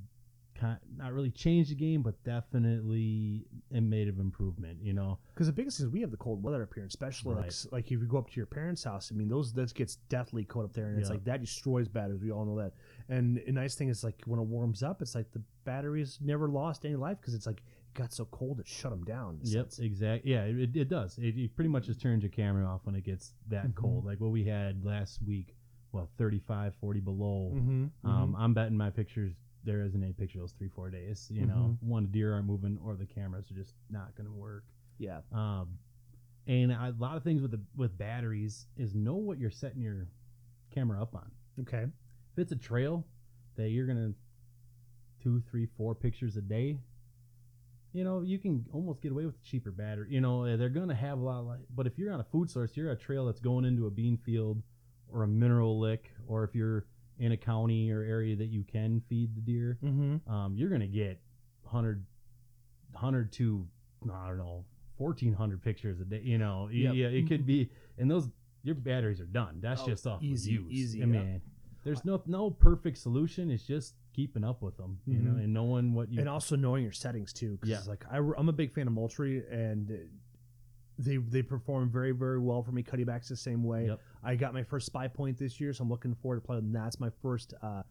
kind not really changed the game, but definitely it made an improvement. You know, Because the biggest thing is we have the cold weather up here, especially like, Right. s- like if you go up to your parents' house. I mean, those that gets deathly cold up there, and it's like that destroys batteries. We all know that. And a nice thing is like when it warms up, it's like the batteries never lost any life because it's like it got so cold it shut them down. Yep, exactly. Yeah, it, it does. It, it pretty much just turns your camera off when it gets that Mhm. cold. Like what we had last week, well, 35, 40 below. Mm-hmm. Um, I'm betting my pictures there isn't any picture those three four days. You know, one the deer aren't moving or the cameras are just not going to work. Yeah. Um, and a lot of things with the with batteries is know what you're setting your camera up on. Okay. If it's a trail that you're gonna two, three, four pictures a day, you know, you can almost get away with a cheaper battery. You know, they're gonna have a lot of light. But if you're on a food source, you're a trail that's going into a bean field or a mineral lick, or if you're in a county or area that you can feed the deer, Mm-hmm. um, you're gonna get 100, 100 to I don't know, fourteen hundred pictures a day. You know, Yep. yeah, it could be, and those your batteries are done. That's Oh, just off easy, use. easy, I mean, there's no no perfect solution. It's just keeping up with them, you know, Mhm. and knowing what you. and also knowing your settings too. Because Yeah. like I, am a big fan of Moultrie, and they they perform very very well for me. Cuddebacks the same way. Yep. I got my first Spypoint this year, so I'm looking forward to playing. That's my first uh,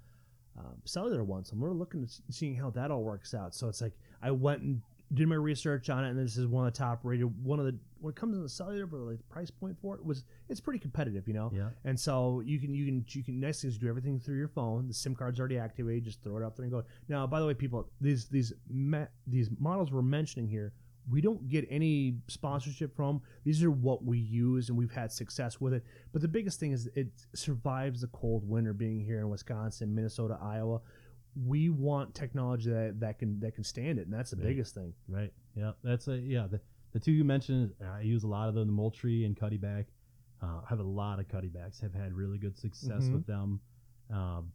um, cellular one, so I'm really looking at seeing how that all works out. So it's like I went and did my research on it, and this is one of the top rated. One of the when it comes to the cellular, but like the price point for it was it's pretty competitive, you know. yeah, And so you can you can you can nice things do everything through your phone. The SIM card's already activated. Just throw it up there and go. Now, by the way, people, these these ma- these models we're mentioning here, we don't get any sponsorship from. These are what we use, and we've had success with it. But the biggest thing is it survives the cold winter. Being here in Wisconsin, Minnesota, Iowa, we want technology that, that can that can stand it, and that's the Right. biggest thing. right. Yeah, that's a yeah. The, the two you mentioned, I use a lot of them. The Moultrie and Cuddeback. Uh, I have a lot of Cuddebacks. Have had really good success Mhm. with them. Um,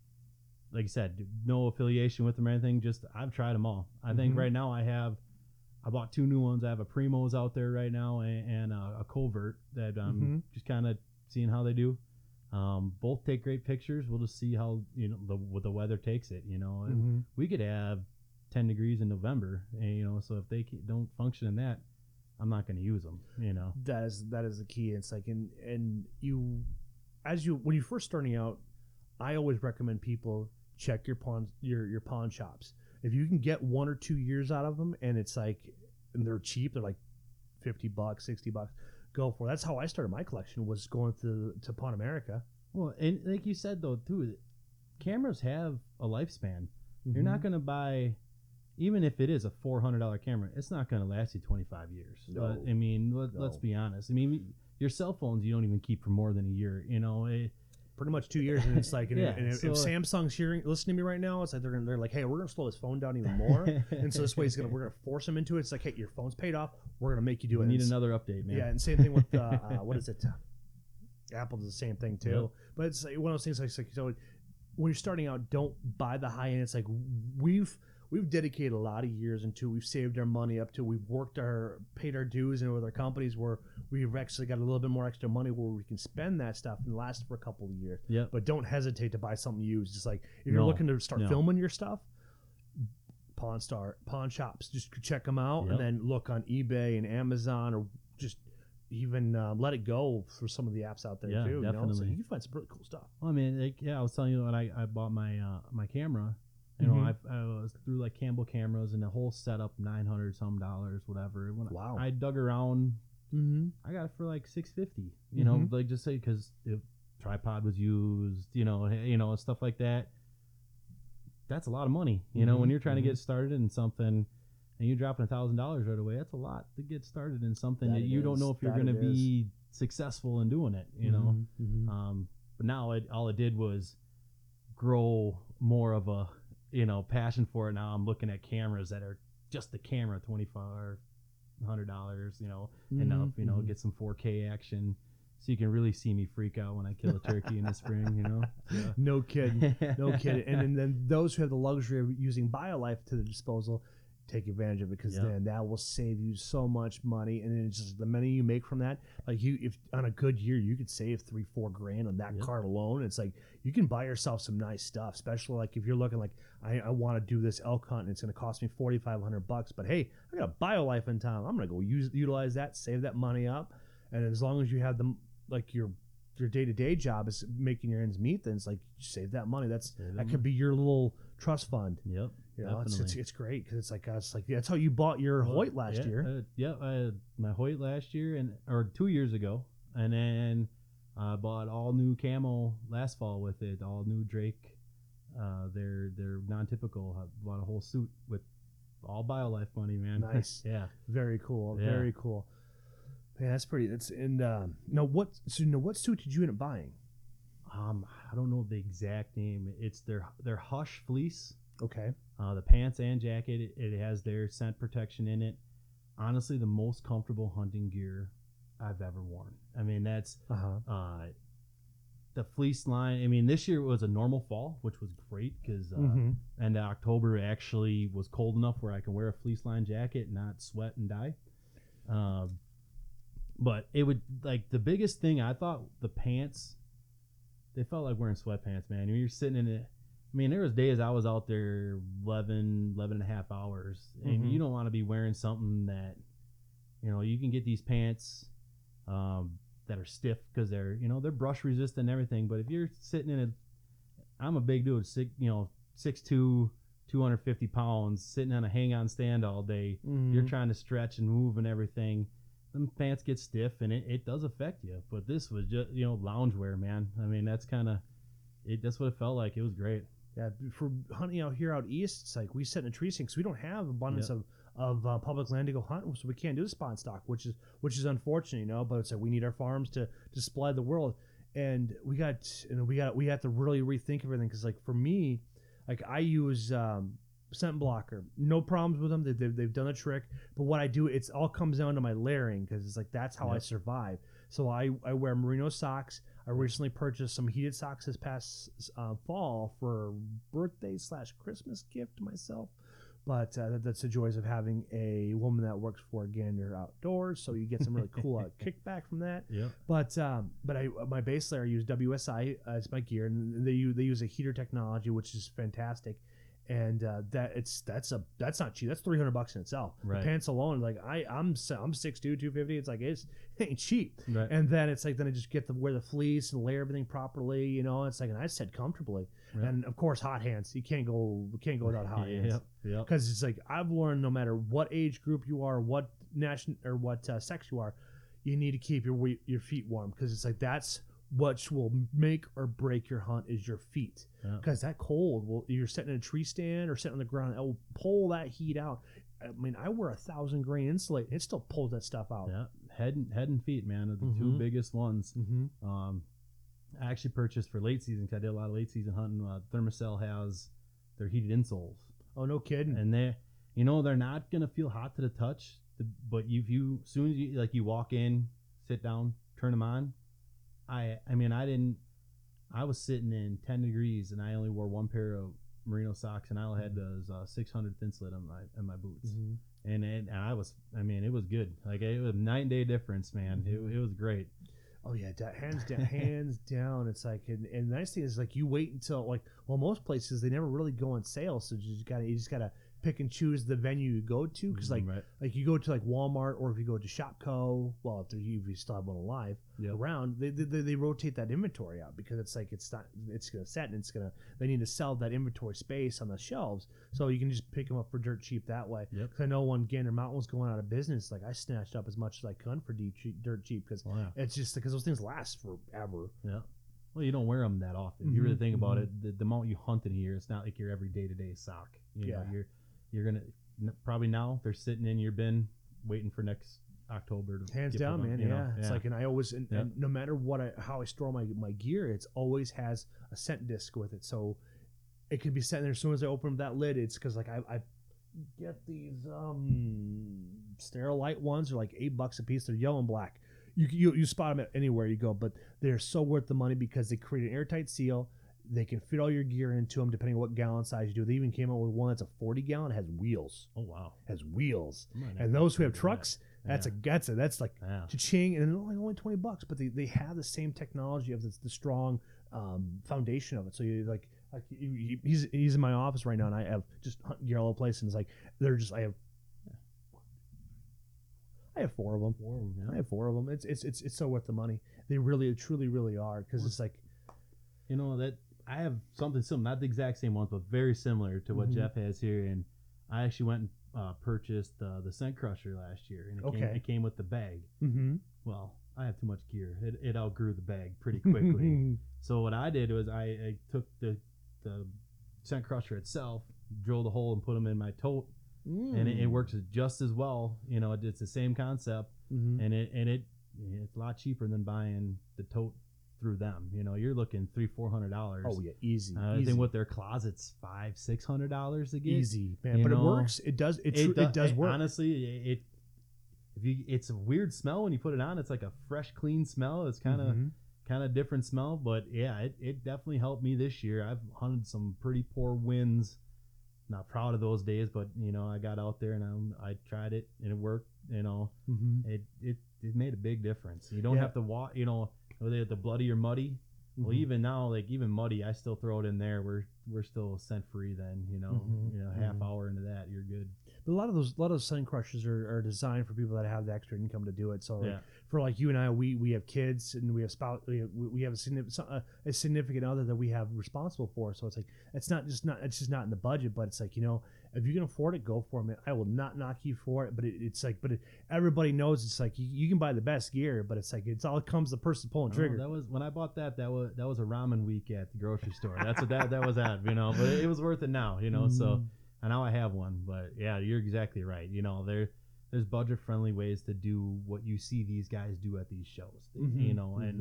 like I said, no affiliation with them or anything. Just I've tried them all. I think Mhm. right now I have. I bought two new ones. I have a Primos out there right now and, and a, a Covert that I'm Mhm. just kind of seeing how they do. Um, both take great pictures. We'll just see how you know the what the weather takes it. You know, Mm-hmm. we could have 10 degrees in November, and you know, so if they don't function in that, I'm not going to use them. You know, that is that is the key. It's like and and you as you when you're first starting out, I always recommend people check your pawn your your pawn shops. If you can get one or two years out of them, and it's like and they're cheap, they're like fifty bucks, sixty bucks. Go for it. That's how I started my collection. Was going to to Pawn America. well, and like you said though, too, cameras have a lifespan. You're not mm-hmm. going to buy, even if it is a four hundred dollar camera, it's not going to last you 25 years. No. But I mean, let, let's No. be honest. I mean, your cell phones you don't even keep for more than a year. You know, it, pretty much two years, and it's like, and, Yeah, and if, so- if Samsung's hearing, listening to me right now, it's like they're gonna, they're like, hey, we're gonna slow this phone down even more, and so this way, it's gonna we're gonna force them into it. It's like, hey, your phone's paid off, we're gonna make you do we it. need And another update, man. Yeah, and same thing with uh, uh, what is it? Apple does the same thing too. Yep. But it's like one of those things like so when you're starting out, don't buy the high end. It's like we've we've dedicated a lot of years into we've saved our money up to we've worked our paid our dues and with our companies where we've actually got a little bit more extra money where we can spend that stuff and last for a couple of years. yeah But don't hesitate to buy something used. Just like if you're No, looking to start no. filming your stuff, pawn star pawn shops, just check them out Yep. and then look on eBay and Amazon or just even uh, let it go for some of the apps out there Yeah, too. You know, so definitely. you can find some really cool stuff. Well, I mean, like, yeah, I was telling you when I, I bought my uh, my camera, you know, Mhm. I, I was through like Campbell cameras and the whole setup nine hundred some dollars, whatever. When Wow. I, dug around, Mm-hmm. I got it for like six fifty. You know, Mhm. like just say because if tripod was used, you know, you know, stuff like that. That's a lot of money, you know, when Mhm, you're trying to get started in something. And you're dropping a thousand dollars right away. That's a lot to get started in something That that, you don't know if you're going to be successful in doing it. You know, Mhm. um, but now it all it did was grow more of a you know passion for it. Now I'm looking at cameras that are just the camera, twenty four hundred dollars, you know, enough, you know, Mhm. get some 4K action, so you can really see me freak out when I kill a turkey in the spring, you know. Yeah. No kidding. No kidding. And then, then those who have the luxury of using BioLife to their disposal, take advantage of it because Yep. then that will save you so much money. And then it's just the money you make from that. Like you, if on a good year, you could save three, four grand on that Yep. card alone. It's like you can buy yourself some nice stuff, especially like if you're looking like I, I want to do this elk hunt and it's going to cost me forty five hundred bucks. But hey, I got a BioLife in town. I'm going to go use utilize that, save that money up, and as long as you have them like your your day to day job is making your ends meet, then it's like you save that money. That's that could be your little trust fund. Yep. You know, it's, it's, it's great because it's like uh, it's like that's how you bought your Well, Hoyt last yeah, year. Uh, yeah, I had my Hoyt last year and or two years ago, and then I bought all new camo last fall with it, all new Drake Uh, they're they're non-typical. I bought a whole suit with all BioLife money, man. Nice. yeah. Very cool. Yeah. Very cool. Yeah, that's pretty. That's and um, no, what? So, no, what suit did you end up buying? Um, I don't know the exact name. It's their their Hush fleece. Okay. Uh, the pants and jacket. It, it has their scent protection in it. Honestly, the most comfortable hunting gear I've ever worn. I mean, that's Uh huh. uh, the fleece line. I mean, this year was a normal fall, which was great because uh, Mm-hmm. and October actually was cold enough where I can wear a fleece line jacket, and not sweat and die. Um, but it would like the biggest thing I thought the pants. They felt like wearing sweatpants, man. You're sitting in it. I mean, there was days I was out there 11, 11 and a half hours, and Mhm. you don't want to be wearing something that, you know, you can get these pants um, that are stiff because they're, you know, they're brush resistant and everything. But if you're sitting in a, I'm a big dude, six, you know, 6'2", 250 pounds, sitting on a hang-on stand all day. Mm-hmm. You're trying to stretch and move and everything. Them pants get stiff and it, it does affect you. But this was just, you know, loungewear, man. I mean, that's kind of, it. that's what it felt like. It was great. Yeah, for hunting out here out east, it's like we sit in a tree stand because we don't have abundance Yep. of of uh, public land to go hunt, so we can't do the spawn stock, which is which is unfortunate, you know. But it's like we need our farms to to supply the world, and we got and we got we have to really rethink everything because like for me, like I use um, scent blocker, no problems with them. They, they've they've done a trick, but what I do, it's all comes down to my layering because it's like that's how I survive. So I I wear merino socks. I recently purchased some heated socks this past uh, fall for birthday slash Christmas gift to myself. But uh, that's the joys of having a woman that works for Gander Outdoors. So you get some really cool uh, kickback from that. Yep. But um, but I my base layer I use WSI as my gear, and they use they use a heater technology, which is fantastic. And uh, that it's that's a that's not cheap. That's three hundred bucks in itself. Right. The pants alone, like I I'm I'm six two two fifty. It's like it's it ain't cheap. Right. And then it's like then I just get to wear the fleece and layer everything properly. You know, it's like and I said comfortably. Right. And of course, hot hands. You can't go you can't go without hot hands Yep. Yep. because it's like I've learned no matter what age group you are, what nation or what uh, sex you are, you need to keep your your feet warm because it's like that's what will make or break your hunt is your feet Yeah. because that cold will you're sitting in a tree stand or sitting on the ground it will pull that heat out. I mean I wear a thousand grain insulate it still pulls that stuff out. Yeah. Head and head and feet, man, are the two Mhm. biggest ones. Mm-hmm. Um, I actually purchased for late season because I did a lot of late season hunting. Uh, Thermacell has their heated insoles, Oh no kidding. and they, you know, they're not gonna feel hot to the touch. But if you, as soon as you like, you walk in, sit down, turn them on. I, I mean, I didn't. I was sitting in ten degrees, and I only wore one pair of merino socks, and I had those uh, 600 Thinsulate on my on my boots. Mhm. and and I was, I mean, it was good. Like it was a night and day difference, man. It, it was great. Oh yeah, hands down, hands down. It's like, and, and the nice thing is like you wait until like, well, most places they never really go on sale, so you just gotta you just gotta pick and choose the venue you go to because like right. like you go to like Walmart or if you go to Shopko, well, if, if you still have one alive Yep. around, they, they they rotate that inventory out because it's like it's not it's gonna set and it's gonna they need to sell that inventory space on the shelves, so you can just pick them up for dirt cheap that way. Yep. 'Cause I know when Gander Mountain was going out of business, like I snatched up as much as I could for deep cheap, dirt cheap because Oh, yeah. it's just because those things last forever. Yeah. Well, you don't wear them that often. If you really think about mhm. it, the, the amount you hunt in year, it's not like your every day to day sock. You know, Yeah. you're you're gonna n- probably now they're sitting in your bin waiting for next October to Hands down, man. Yeah. know? it's like, and I always, and, Yeah. and no matter what, I, how I store my my gear, it's always has a scent disc with it, so it could be sitting there as soon as I open that lid. It's because like I, I get these um sterilite ones, are like eight bucks a piece. They're yellow and black. You you you spot them at anywhere you go, but they're so worth the money because they create an airtight seal. They can fit all your gear into them depending on what gallon size you do. They even came out with one that's a 40 gallon, has wheels, oh wow. has wheels. I And those who have do that. trucks, that's a that's a that's like Yeah. cha-ching, and only only twenty bucks, but they, they have the same technology of the, the strong um, foundation of it. So you like, like he's he's in my office right now, and I have just hunt gear all over the place, and it's like they're just I have I have four of them. Four of 'em, I yeah. have four of them. It's it's it's, it's so worth the money. They really truly really are because it's like You know that I have something similar, not the exact same one, but very similar to what Mhm. Jeff has here. And I actually went and uh, purchased uh, the Scent Crusher last year, and it, came, it came with the bag. mm-hmm. Well, I have too much gear. It, it outgrew the bag pretty quickly. So what I did was I, I took the the scent crusher itself, drilled a hole and put them in my tote, Mm. and it, it works just as well. You know, it, it's the same concept, Mhm. and it and it it's a lot cheaper than buying the tote through them. You know, you're looking three four hundred dollars. Oh yeah, easy. Uh, I easy. think with their closets, five six hundred dollars to get. easy, man. you But it works. It does. It, tru- do- it does work. Honestly, it, it if you it's a weird smell when you put it on. It's like a fresh, clean smell. It's kind of Mhm. kind of different smell, but yeah, it, it definitely helped me this year. I've hunted some pretty poor winds. Not proud of those days, but you know, I got out there and I'm, I tried it and it worked. You know, Mhm. it it, it made a big difference. You don't Yeah. have to walk. You know, whether the bloody or muddy. Well, Mhm. even now, like even muddy, I still throw it in there. We're we're still scent free. Then you know, Mhm. you know, half Mhm. hour into that, you're good. But a lot of those, a lot of those scent crushers are, are designed for people that have the extra income to do it. So, like, for like you and I, we we have kids and we have spouse, we have, we have a significant a significant other that we have responsible for. So it's like it's not just not it's just not in the budget, but it's like you know if you can afford it, go for it. Man. I will not knock you for it, but it, it's like but it, everybody knows it's like you, you can buy the best gear, but it's like it's all it comes the person pulling know, trigger. that was when I bought that. That was that was a ramen week at the grocery store. That's what that that was at. You know, but it was worth it now. You know, so Mhm. and now I have one. But yeah, you're exactly right. You know, there there's budget friendly ways to do what you see these guys do at these shows. You Mhm. know, and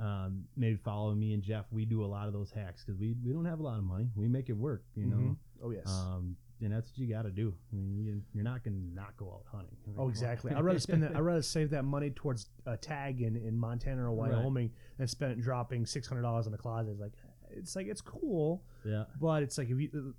Mhm. um, maybe follow me and Jeff. We do a lot of those hacks because we we don't have a lot of money. We make it work. You know. Mhm. oh yes. Um, and that's what you got to do. I mean, you, you're not going to not go out hunting. I mean, Oh, exactly. I'd rather spend that. I'd rather save that money towards a tag in, in Montana or Right. Wyoming and spend it dropping six hundred dollars in a closet. It's like it's like it's cool, yeah, but it's like if you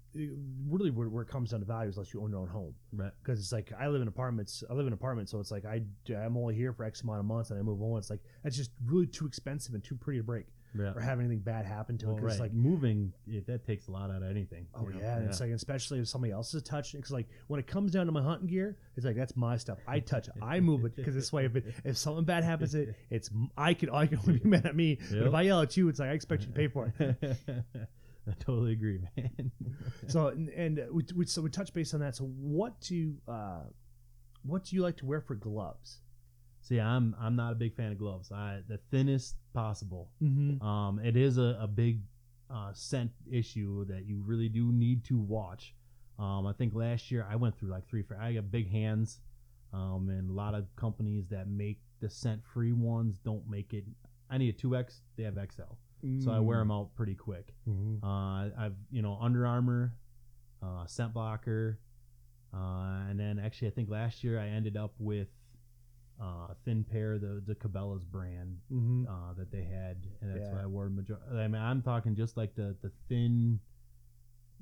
really where, where it comes down to value is unless you own your own home right. because it's like I live in apartments. I live in apartments, so it's like I I'm only here for X amount of months and I move on. It's like that's just really too expensive and too pretty to break Yeah. or have anything bad happen to Well, it. Because right. like moving, it, that takes a lot out of anything. Oh you know? yeah, and it's like especially if somebody else is touching. Because like when it comes down to my hunting gear, it's like that's my stuff. I touch, it, I move it. Because this way, if it, if something bad happens, to it it's I can I can only be mad at me. But if I yell at you, it's like I expect you to pay for it. I totally agree, man. so and, and we, we so we touch base on that. So what do uh, what do you like to wear for gloves? See, I'm I'm not a big fan of gloves. I the thinnest possible. Mm-hmm. Um, it is a, a big uh, scent issue that you really do need to watch. Um, I think last year I went through like three. I got big hands, um, and a lot of companies that make the scent free ones don't make it. I need a two X. They have XL, so I wear them out pretty quick. Mm-hmm. Uh, I've you know Under Armour, uh, scent blocker, uh, and then actually I think last year I ended up with uh, thin pair the the Cabela's brand Mm-hmm. uh, that they had, and that's Yeah. what I wore. Major- I mean, I'm talking just like the the thin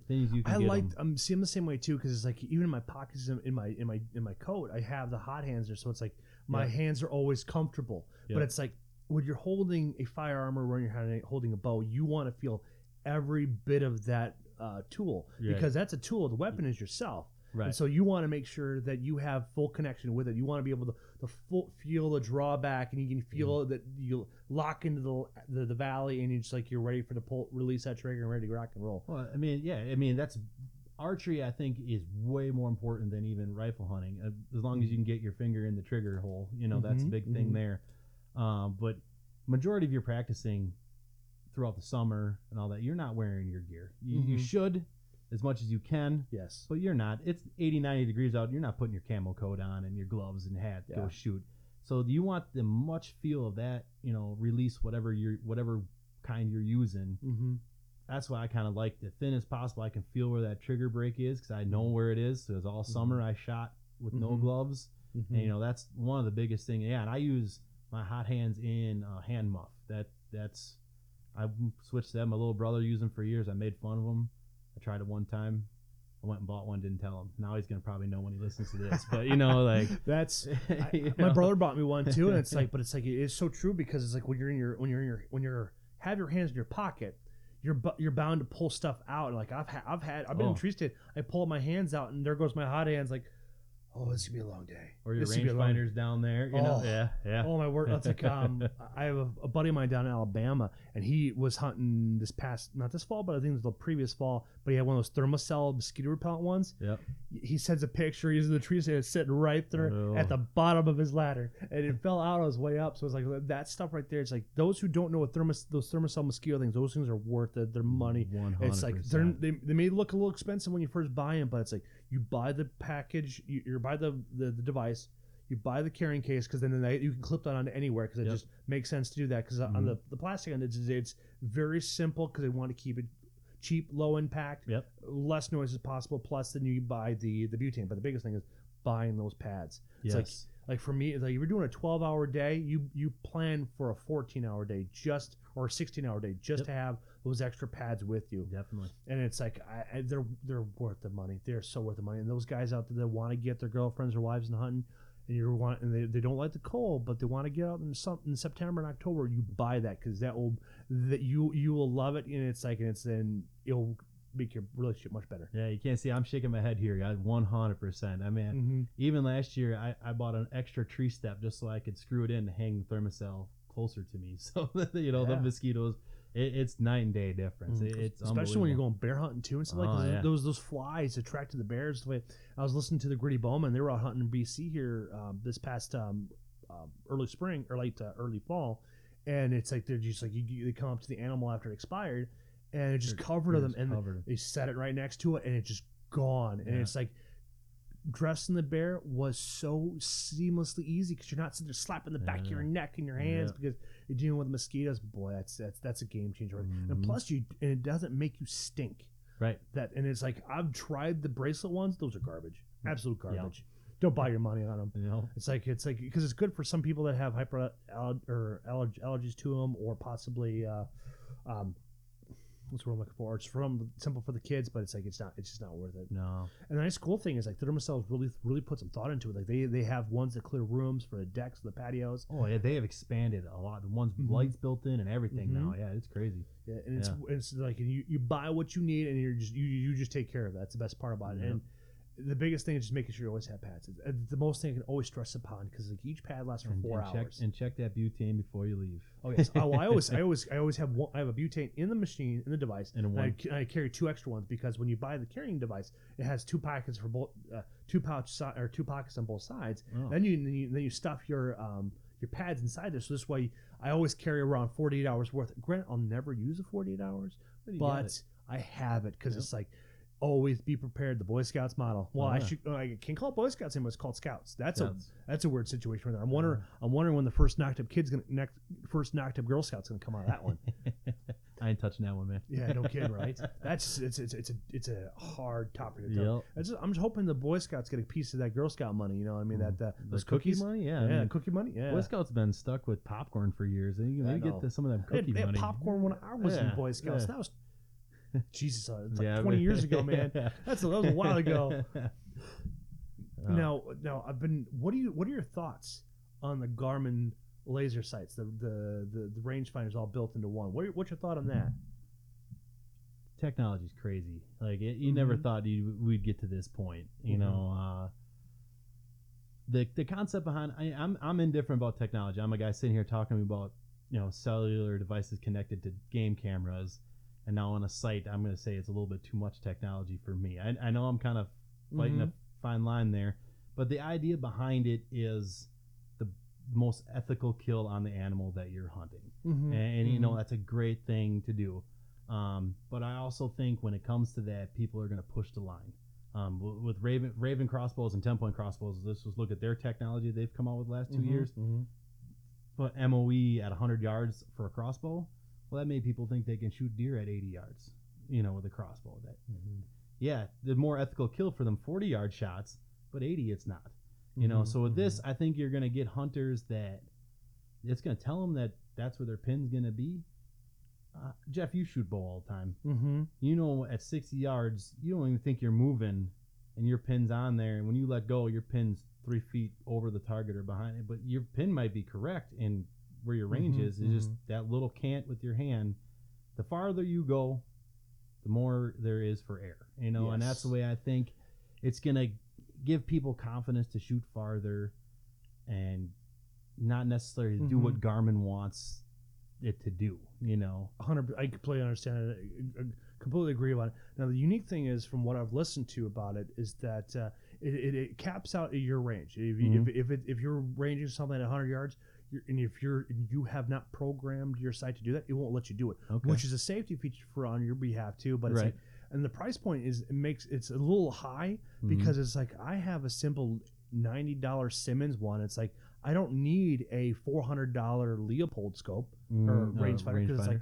things you can I like. I'm see I'm the same way too because it's like even in my pockets in my in my in my coat I have the hot hands there so it's like my Yeah. hands are always comfortable Yeah. but it's like when you're holding a firearm or when you're holding- a bow you want to feel every bit of that uh, tool because that's a tool the weapon is yourself right. and so you want to make sure that you have full connection with it you want to be able to, to full, feel the drawback and you can feel Mm-hmm. that you lock into the, the the valley and you're just like you're ready for the pull release that trigger and ready to rock and roll well, I mean, yeah, I mean that's archery. I think is way more important than even rifle hunting. Uh, As long as you can get your finger in the trigger hole, you know that's a Mhm, big thing mhm. there. Um, but majority of your practicing throughout the summer and all that, you're not wearing your gear. You, you Mhm. should as much as you can. yes But you're not. It's 80, 90 degrees out. You're not putting your camo coat on and your gloves and hat to Yeah. go shoot. So you want the much feel of that, you know, release whatever you're whatever kind you're using. mm-hmm. That's why I kind of like the thin as possible. I can feel where that trigger break is because I know where it is. So it's all summer I shot with no Mhm. gloves, Mm-hmm. and you know that's one of the biggest thing. Yeah, and I use my hot hands in uh, hand muff. That that's I switched them. My little brother used them for years. I made fun of them. I tried it one time. I went and bought one. Didn't tell him. Now he's gonna probably know when he listens to this. But you know, like That's I- my know. brother bought me one too, and it's like, but it's like it's so true because it's like when you're in your when you're in your when you're have your hands in your pocket, you're bu- you're bound to pull stuff out. And like I've had I've had I've been oh. in Oh. stand, I pull my hands out, and there goes my hot hands. Like, oh, it's gonna be a long day. or your This could be a long- rangefinders down there. You know, Oh. yeah, yeah. Oh my word! That's like um, I have a, a buddy of mine down in Alabama, and he was hunting this past not this fall, but I think it was the previous fall. But he had one of those Thermacell mosquito repellent ones. Yep. He sends a picture. He's in the trees, and it's sitting right there Oh. at the bottom of his ladder, and it fell out on his way up. So it's like that stuff right there. It's like those who don't know what thermos those Thermacell mosquito things, those things are worth it. Their money. One It's like they're, they they may look a little expensive when you first buy them, but it's like you buy the package, you, you buy the, the the device, you buy the carrying case because then the, you can clip that onto anywhere because it Yep. just makes sense to do that because on Mhm. the the plastic end it's it's very simple because they want to keep it cheap, low impact, Yep. less noise as possible. Plus, then you buy the the butane. But the biggest thing is buying those pads. It's like Yes. like for me, like if you're doing a 12 hour day, you you plan for a 14 hour day just or a 16 hour day just Yep. to have those extra pads with you Definitely. and it's like I, I, they're they're worth the money. They're so worth the money. And those guys out there that want to get their girlfriends or wives in hunting, and you want and they, they don't like the cold, but they want to get out in some in September and October. You buy that because that will that you you will love it, and it's like and it's then it'll make your relationship much better. Yeah, you can't see. I'm shaking my head here, guys. One hundred percent. I mean, Mm-hmm. even last year, I, I bought an extra tree step just so I could screw it in to hang the Thermacell closer to me. So that, you know Yeah. the mosquitoes, it, it's night and day difference. It, it's especially when you're going bear hunting too and stuff like Oh, that. yeah. Those those flies attracted the bears. The way I was listening to the Gritty Bowmen, they were out hunting in BC here um, this past um, um, early spring or late uh, early fall, and it's like they're just like you, you- they come up to the animal after it expired, and it's just They're- covered they're them, just and covered. they set it right next to it, and it's just gone, and Yeah. it's like. Dressing the bear was so seamlessly easy because you're not sitting there slapping the back of your neck and your hands because you're dealing with mosquitoes. Boy, that's that's that's a game changer. And Mhm. plus, you and it doesn't make you stink. Right. That and it's like I've tried the bracelet ones; those are garbage, absolute Yeah. garbage. Don't buy your money on them. You know. It's like it's like because it's good for some people that have hyper aller- or allerg- allergies to them, or possibly uh, um, word I'm looking for? It's from simple for the kids, but it's like it's not. It's just not worth it. No. And the nice cool thing is like Thermacells really really put some thought into it. Like they they have ones that clear rooms for the decks, the patios. Oh yeah, they have expanded a lot. The ones Mhm. lights built in and everything Mhm. now. Yeah, it's crazy. Yeah, and it's it's like you, you buy what you need and you're just you you just take care of it. That's the best part about it. And the biggest thing is just making sure you always have pads. It's, it's the most thing I can always stress upon because like each pad lasts for and, four and check hours. and check that butane before you leave. oh yes. Oh, I always I always I always have one. I have a butane in the machine in the device, And and I, I carry two extra ones because when you buy the carrying device, it has two pockets for both uh, two pouch si- or two pockets on both sides. Oh. Then you then you, then you stuff your um your pads inside there. So this way, I always carry around 48 hours worth. Grant, I'll never use the 48 hours But but. I have it because Yep. it's like always be prepared. The Boy Scouts model. Well, I should I can call it Boy Scouts anymore. It's called Scouts. That's Scouts. a that's a weird situation right there. I'm wondering I'm wondering when the first knocked up kid's gonna next first knocked up Girl Scout's gonna come out of that one. I ain't touching that one, man. yeah, no kidding, right? That's it's it's it's a it's a hard topic to. Yep. Just- I'm just hoping the Boy Scouts get a piece of that Girl Scout money. You know, what I mean that uh, The those cookie cookies. money, yeah. Yeah, I mean, cookie money. Yeah, Boy Scouts been stuck with popcorn for years. They, I they know. get the, some of them They had, cookie they had money. popcorn when I was in Boy Scouts. yeah. That was Jesus, uh, it's like Yeah, 20 but- years ago, man. That's a, that was a while ago. Oh. Now, now I've been. What do you? What are your thoughts on the Garmin laser sights? The the the, the rangefinders all built into one. What, what's your thought on that? technology's crazy. Like it, you never Mhm. thought you we'd get to this point. You Mhm. know, uh, the the concept behind I, I'm I'm indifferent about technology. I'm a guy sitting here talking about you know cellular devices connected to game cameras, and now on a site, I'm going to say it's a little bit too much technology for me. I, I know I'm kind of fighting Mhm. a fine line there, but the idea behind it is the most ethical kill on the animal that you're hunting Mm-hmm. and, you know that's a great thing to do. Um, but I also think when it comes to that, people are going to push the line. Um, with Ravin Ravin crossbows and ten point crossbows, let's just look at their technology they've come out with the last 2 years. But MOE at 100 yards for a crossbow, well, that made people think they can shoot deer at 80 yards, you know, with a crossbow. That yeah, the more ethical kill for them 40 yard shots, but 80 it's not. You know, Mhm, so with this, I think you're going to get hunters that it's going to tell them that that's where their pin's going to be. Uh, Jeff, you shoot bow all the time. Mm-hmm. You know, at 60 yards, you don't even think you're moving, and your pin's on there. And when you let go, your pin's three feet over the target or behind it. But your pin might be correct in where your range Mhm, is. It's just mhm. that little cant with your hand. The farther you go, the more there is for air. You know, and that's the way I think it's gonna give people confidence to shoot farther, and not necessarily do what Garmin wants it to do. You know. 100 I completely understand it. I- completely agree about it. Now the unique thing is from what I've listened to about it is that uh, it, it, it caps out your range. If you, Mhm. if if, it, if you're ranging something at 100 yards, and if you're you have not programmed your site to do that, it won't let you do it, Okay. which is a safety feature for on your behalf too. But it's Right. like, and the price point is it makes it's a little high Mhm. because it's like I have a simple ninety dollar Simmons one. It's like I don't need a four hundred dollar Leupold scope or Mm, uh, rangefinder because it's like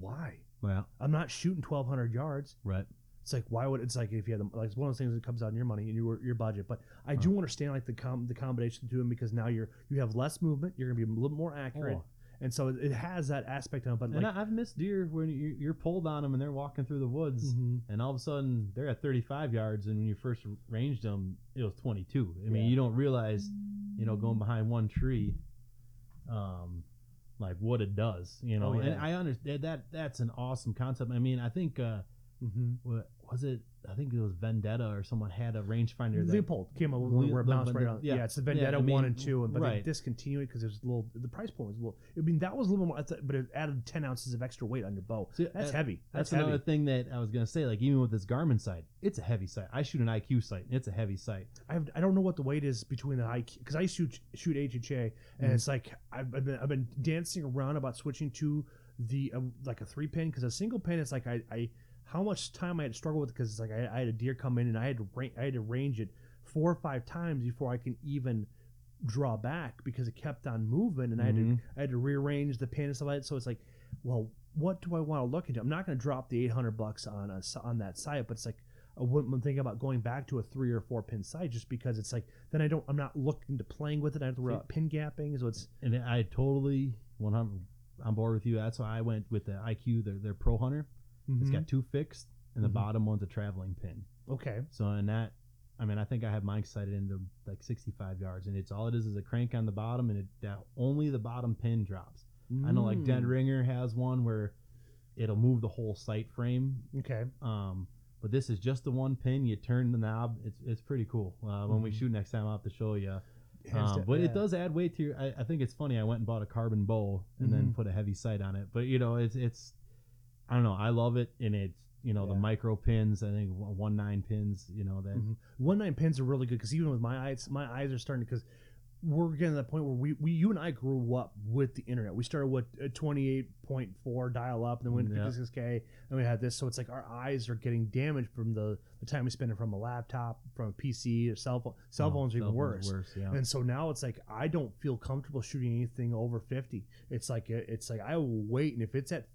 why well, I'm not shooting twelve hundred yards. right. It's like why would it's like if you had them like it's one of those things that comes out in your money and your your budget. But I do understand like the com the combination to them because now you're you have less movement. You're gonna be a little more accurate, Oh. and so it, it has that aspect of it. But And like I, I've missed deer when you, you're pulled on them and they're walking through the woods, Mhm. and all of a sudden they're at 35 yards, and when you first ranged them, it was 22. I mean, Yeah. you don't realize, you know, going behind one tree, um, like what it does, you know. Oh, yeah. And I understand that that's an awesome concept. I mean, I think uh, Mhm. what was it? I think it was Vendetta or someone had a rangefinder that Leupold came little where it the bounced right on. yeah. Yeah, it's the Yeah, Vendetta I mean, one and two, and but they right. discontinued it because it was a little. The price point was a little. I mean, that was a little more, but it added ten ounces of extra weight on your bow. See, That's uh, heavy. That's, That's, heavy. another thing that I was gonna say. Like even with this Garmin sight, it's a heavy sight. I shoot an IQ sight. and It's a heavy sight. I have, I don't know what the weight is between the IQ because I shoot shoot HHA and Mhm. it's like I've, I've been I've been dancing around about switching to the uh, like a three pin because a single pin it's like I, I how much time I had to struggle with because it's like I, I had a deer come in and I had to ra- I had to range it four or five times before I can even draw back because it kept on moving and I had to Mhm. I had to rearrange the pin and stuff like that. So it's like, well, what do I want to look into? I'm not going to drop the 800 bucks on a, on that site, but it's like I wouldn't I'm thinking about going back to a three or four pin site just because it's like then I don't I'm not looking to playing with it. I have to worry about pin gapping, so it's and I totally 100 on board with you. That's why I went with the IQ, their their Pro Hunter. It's Mhm. got two fixed, and the Mhm. bottom one's a traveling pin. okay. So in that, I mean, I think I have mine sighted into like 65 yards, and it's all it is is a crank on the bottom, and it that only the bottom pin drops. I know like Dead Mm. Ringer has one where it'll move the whole sight frame. Okay. Um, but this is just the one pin. You turn the knob. It's it's pretty cool. Uh, when we Mhm. shoot next time, I'll have to show you. Um, but yeah. it does add weight to your. I, I think it's funny. I went and bought a carbon bowl and then Mhm. put a heavy sight on it. But you know, it's it's. I don't know. I love it, and it's you know the micro pins. I think one nine pins. You know that. Mhm. One nine pins are really good because even with my eyes, my eyes are starting because we're getting to that point where we, we you and I grew up with the internet. We started with uh, twenty eight point four dial up, and then went to mm, fifty six K, and we had this. So it's like our eyes are getting damaged from the, the time we spend it from a laptop, from a PC, or cell phone. Cell Oh, phones are cell even worse. Worse, yeah. And so now it's like I don't feel comfortable shooting anything over 50. It's like uh, it's like I will wait, and if it's at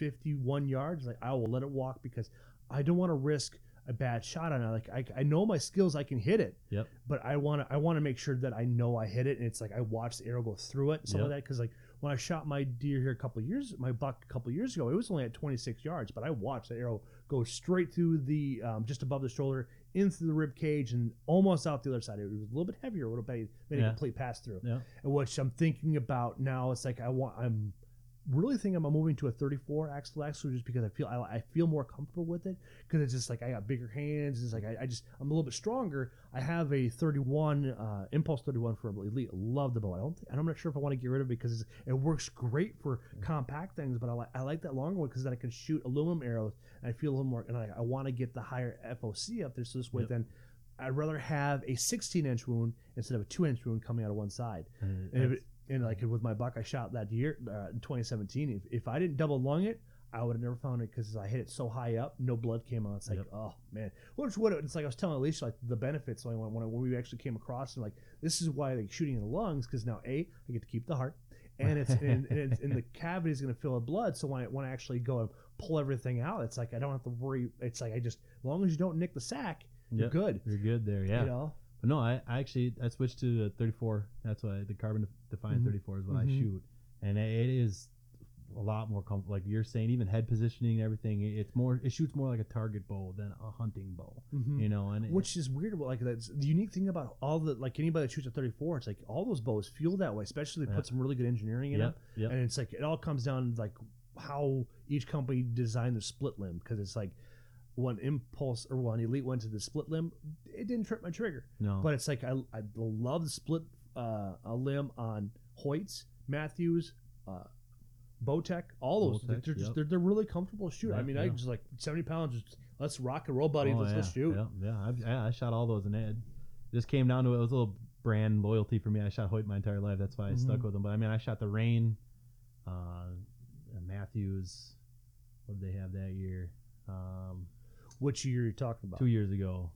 51 yards, like I will let it walk because I don't want to risk a bad shot on it. Like I, I know my skills, I can hit it, Yep. but I want to I want to make sure that I know I hit it, and it's like I watch the arrow go through it, and some of that because like when I shot my deer here a couple of years, my buck a couple of years ago, it was only at 26 yards, but I watched the arrow go straight through the um, just above the shoulder into the rib cage and almost out the other side. It was a little bit heavier, would have made, made a Yeah. complete pass through. Yeah. And which I'm thinking about now. It's like I want. I'm really thinking about moving to a 34 axle axle just because I feel I, I feel more comfortable with it because it's just like I got bigger hands. It's like I, I just I'm a little bit stronger. I have a 31 uh, impulse 31 for elite. Love the bow. I don't. Think, I'm not sure if I want to get rid of it because it's, it works great for compact things, but I like I like that longer one because then I can shoot aluminum arrows and I feel a little more. And I, I want to get the higher FOC up there, so this way Yep. then. I'd rather have a 16 inch wound instead of a 2 inch wound coming out of one side. And And, if that's- it, and like with my buck I shot that year uh, in 2017, if, if I didn't double lung it, I would have never found it because I hit it so high up, no blood came out. It's like, Yep. oh man, which what it's like. I was telling Alicia like the benefits when when, when we actually came across and like this is why like shooting in the lungs because now a I get to keep the heart, and it's and, and, it's, and the cavity is going to fill with blood. So when I when I actually go and pull everything out, it's like I don't have to worry. It's like I just as long as you don't nick the sack, you're Yep. good. You're good there, yeah. You know. But no, I, I actually I switched to a 34. That's why the Carbon Defiant Mhm. 34 is what I Mhm. shoot, and it, it is a lot more comfortable. Like you're saying, even head positioning and everything, it- it's more. It shoots more like a target bow than a hunting bow. Mhm. You know, and Which is weird. But like that's the unique thing about all the like anybody that shoots a 34. It's like all those bows feel that way. Especially they Yeah. put some really good engineering in Yep, them, yep. and it's like it all comes down to like how each company designed the split limb because it's like when impulse or when elite went to the split limb, it didn't trip my trigger. No. But it's like I I love the split uh, a limb on Hoyts, Mathews, uh, Bowtech, all those. Bowtech, they're, just, yep. they're they're really comfortable shoot. I Yeah, mean, I just like seventy pounds. Just let's rock and roll, buddy. Oh, let's yeah, let's shoot. Yeah, yeah. I've, yeah, I shot all those and it just came down to it. It was a little brand loyalty for me. I shot Hoyt my entire life. That's why I stuck Mhm. with them. But I mean, I shot the Rain, uh, Mathews. What did they have that year? Um, Which year are you talking about? two years ago.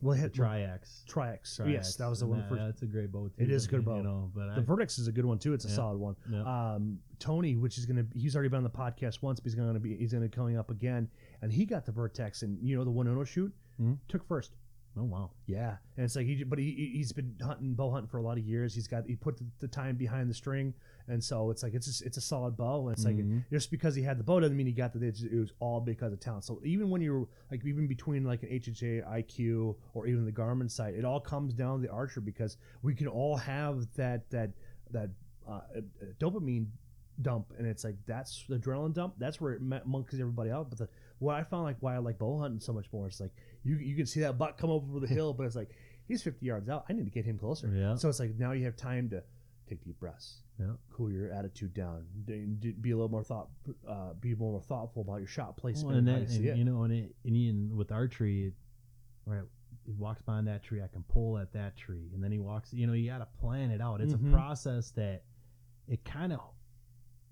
Well, hit Triax. Triax. Triax. Yes, that was the And one. that- for, That's a great bow too. It is a good bow. You know, but the I, Vertix is a good one too. It's a Yeah. solid one. yeah. Um, Tony, which is gonna, he's already been on the podcast once, but he's gonna be, he's gonna be coming up again, and he got the Vertix, and you know the one oh shoot Mhm. took first. Oh wow. Yeah, and it's like he, but he he- he's been hunting bow hunting for a lot of years. He's got he put the, the time behind the string, and so it's like it's a, it's a solid bow. And it's like Mhm. just because he had the bow doesn't mean he got the. It was all because of talent. So even when you're like even between like an HHA IQ or even the Garmin site, it all comes down to the archer because we can all have that that that uh, dopamine dump, and it's like that's the adrenaline dump. That's where it monkeys everybody out. But the what I found like why I like bow hunting so much more, it's like you you can see that buck come over the hill, but it's like he's 50 yards out. I need to get him closer. Yeah. So it's like now you have time to take deep breaths, Yeah. cool your attitude down, be a little more thought, uh, be more thoughtful about your shot placement Well, and, and, that, you and you know, and, it, and even with archery, it, right, he walks behind that tree, I can pull at that tree, and then he walks. You know, you got to plan it out. It's Mhm. a process that it kind of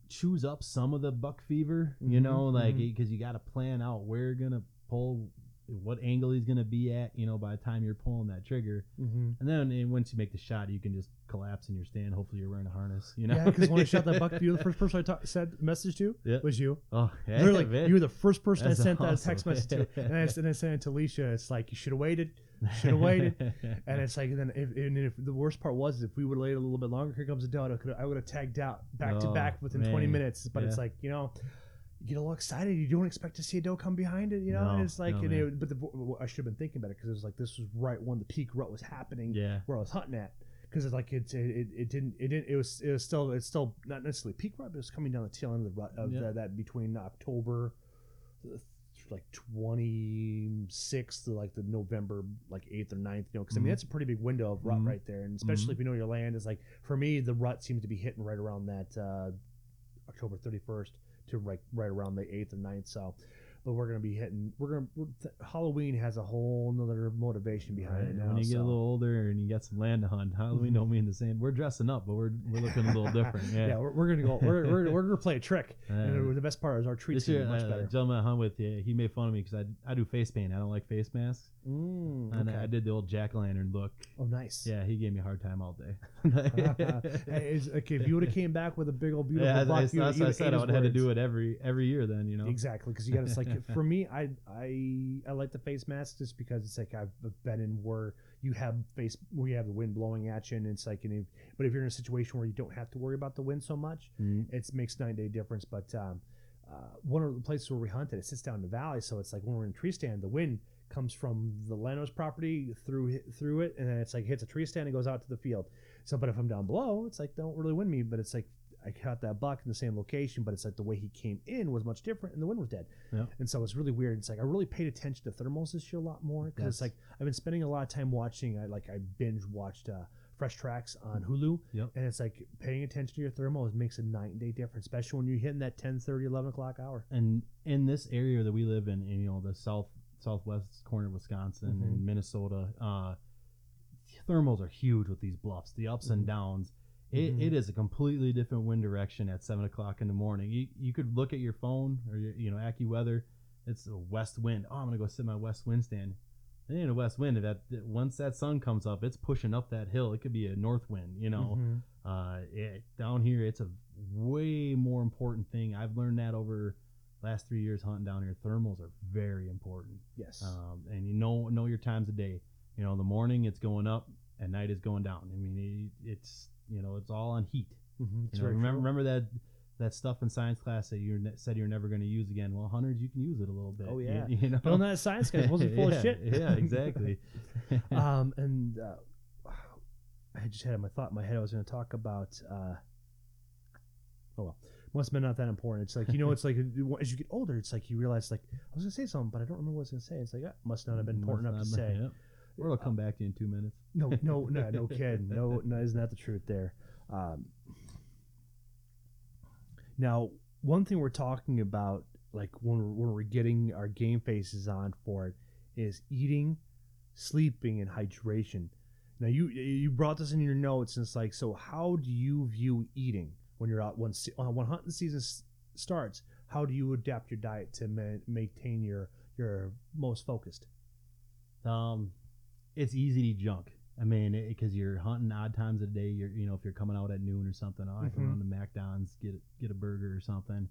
chews up some of the buck fever. You Mhm, know, like because you got to plan out where you're gonna pull, what angle he's gonna be at. You know, by the time you're pulling that trigger, mm-hmm. and then and once you make the shot, you can just collapse in your stand. Hopefully, you're wearing a harness. You know, Yeah, because when I shot that buck, you were the first person I ta- said message to Yeah. was you. oh, yeah, Literally, man. you were the first person That's I sent that text message to, and I, and I sent it to Alicia. It's like you should have waited, should have waited. and it's like then if, and if the worst part was if we would have waited a little bit longer, here comes the dough. I would have tagged out back to Oh, back within 20 minutes. But it's like you know. You get a little excited. You don't expect to see a doe come behind it, you know. No, and it's like, no, and it, but the, I should have been thinking about it because it was like this was right when the peak rut was happening, yeah. where I was hunting at. Because it's like it, it, it didn't it didn't it was it was still it's still not necessarily peak rut, but it was coming down the tail end of the rut of Yeah. the, that between October, uh, like twenty sixth to like the November like eighth or 9th, you know, because I mean Mhm. that's a pretty big window of rut Mhm. right there, and especially Mhm. if you know your land is like for me the rut seems to be hitting right around that uh, October thirty first to right right around the eighth or 9th. So. But we're gonna be hitting. We're gonna. We're, th- Halloween has a whole nother motivation behind it now. when you get a little older and you got some land to hunt, Halloween don't mean the same. We're dressing up, but we're we're looking a little different. Yeah. yeah, we're, we're gonna go. We're, we're, we're gonna play a trick. Uh, and the best part is our treats this gonna year, be much uh, better. gentleman I hunt with, yeah, he made fun of me because I I do face paint. I don't like face masks, Mm, and okay. I did the old jack o' lantern look. oh, nice. Yeah, he gave me a hard time all day. Hey, okay, if you would have came back with a big old beautiful yeah, block, that's, that's what I said. I would have had to do it every every year then. You know. Exactly, because you got to like for me, I I I like the face mask just because it's like I've been in where you have face where you have the wind blowing at you, and it's like, and if, but if you're in a situation where you don't have to worry about the wind so much, Mhm. it makes and day difference. But um, uh, one of the places where we hunted, it sits down in the valley, so it's like when we're in a tree stand, the wind comes from the Lanos property through through it, and then it's like hits a tree stand and goes out to the field. So, but if I'm down below, it's like don't really wind me, but it's like I caught that buck in the same location, but it's like the way he came in was much different, and the wind was dead. Yeah. And so it's really weird. It's like I really paid attention to thermals this year a lot more because it's like I've been spending a lot of time watching. I like I binge watched uh, Fresh Tracks on Hulu, Yep. and it's like paying attention to your thermals makes a night and day difference, especially when you're hitting that 10, 30, 11 o'clock hour. and in this area that we live in, in you know the south southwest corner of Wisconsin Mhm. and Minnesota, uh, thermals are huge with these bluffs, the ups and downs. It, Mhm. it is a completely different wind direction at seven o'clock in the morning. You, you could look at your phone or your, you know AccuWeather. It's a west wind. Oh, I'm gonna go sit in my west wind stand. It ain't a west wind. That that- once that sun comes up, it's pushing up that hill. It could be a north wind. You know, Mhm. uh, it, down here, it's a way more important thing. I've learned that over last three years hunting down here. Thermals are very important, yes. um, and you know know your times of day. You know, in the morning it's going up, at night it's going down. I mean, it, it's you know it's all on heat. Mhm. You know, remember true. remember that that stuff in science class that you ne- said you're never going to use again. Well, hunters, you can use it a little bit. Oh, you- yeah. you, know. Bill Nye the Science class wasn't full yeah, of shit. Yeah, exactly. um, and uh, I just had my thought in my head. I was going to talk about. Uh, oh well, must have been not that important. It's like you know, it's like as you get older, it's like you realize like I was gonna say something, but I don't remember what I was gonna say. It's like ah, must not have been important enough to say. yep. Or it'll come back to you in two minutes. No, no, no, no kidding. No, no, isn't that the truth there? Um, now, one thing we're talking about, like when we're, when we're getting our game faces on for it, is eating, sleeping, and hydration. Now, you you brought this in your notes, and it's like, so how do you view eating when you're out when se- uh, when hunting season s- starts? How do you adapt your diet to ma- maintain your your most focused? Um, it's easy to junk. I mean, because you're hunting odd times of the day. You're, you know, if you're coming out at noon or something, oh, I can Mhm. run to McDonald's, get a- get a burger or something.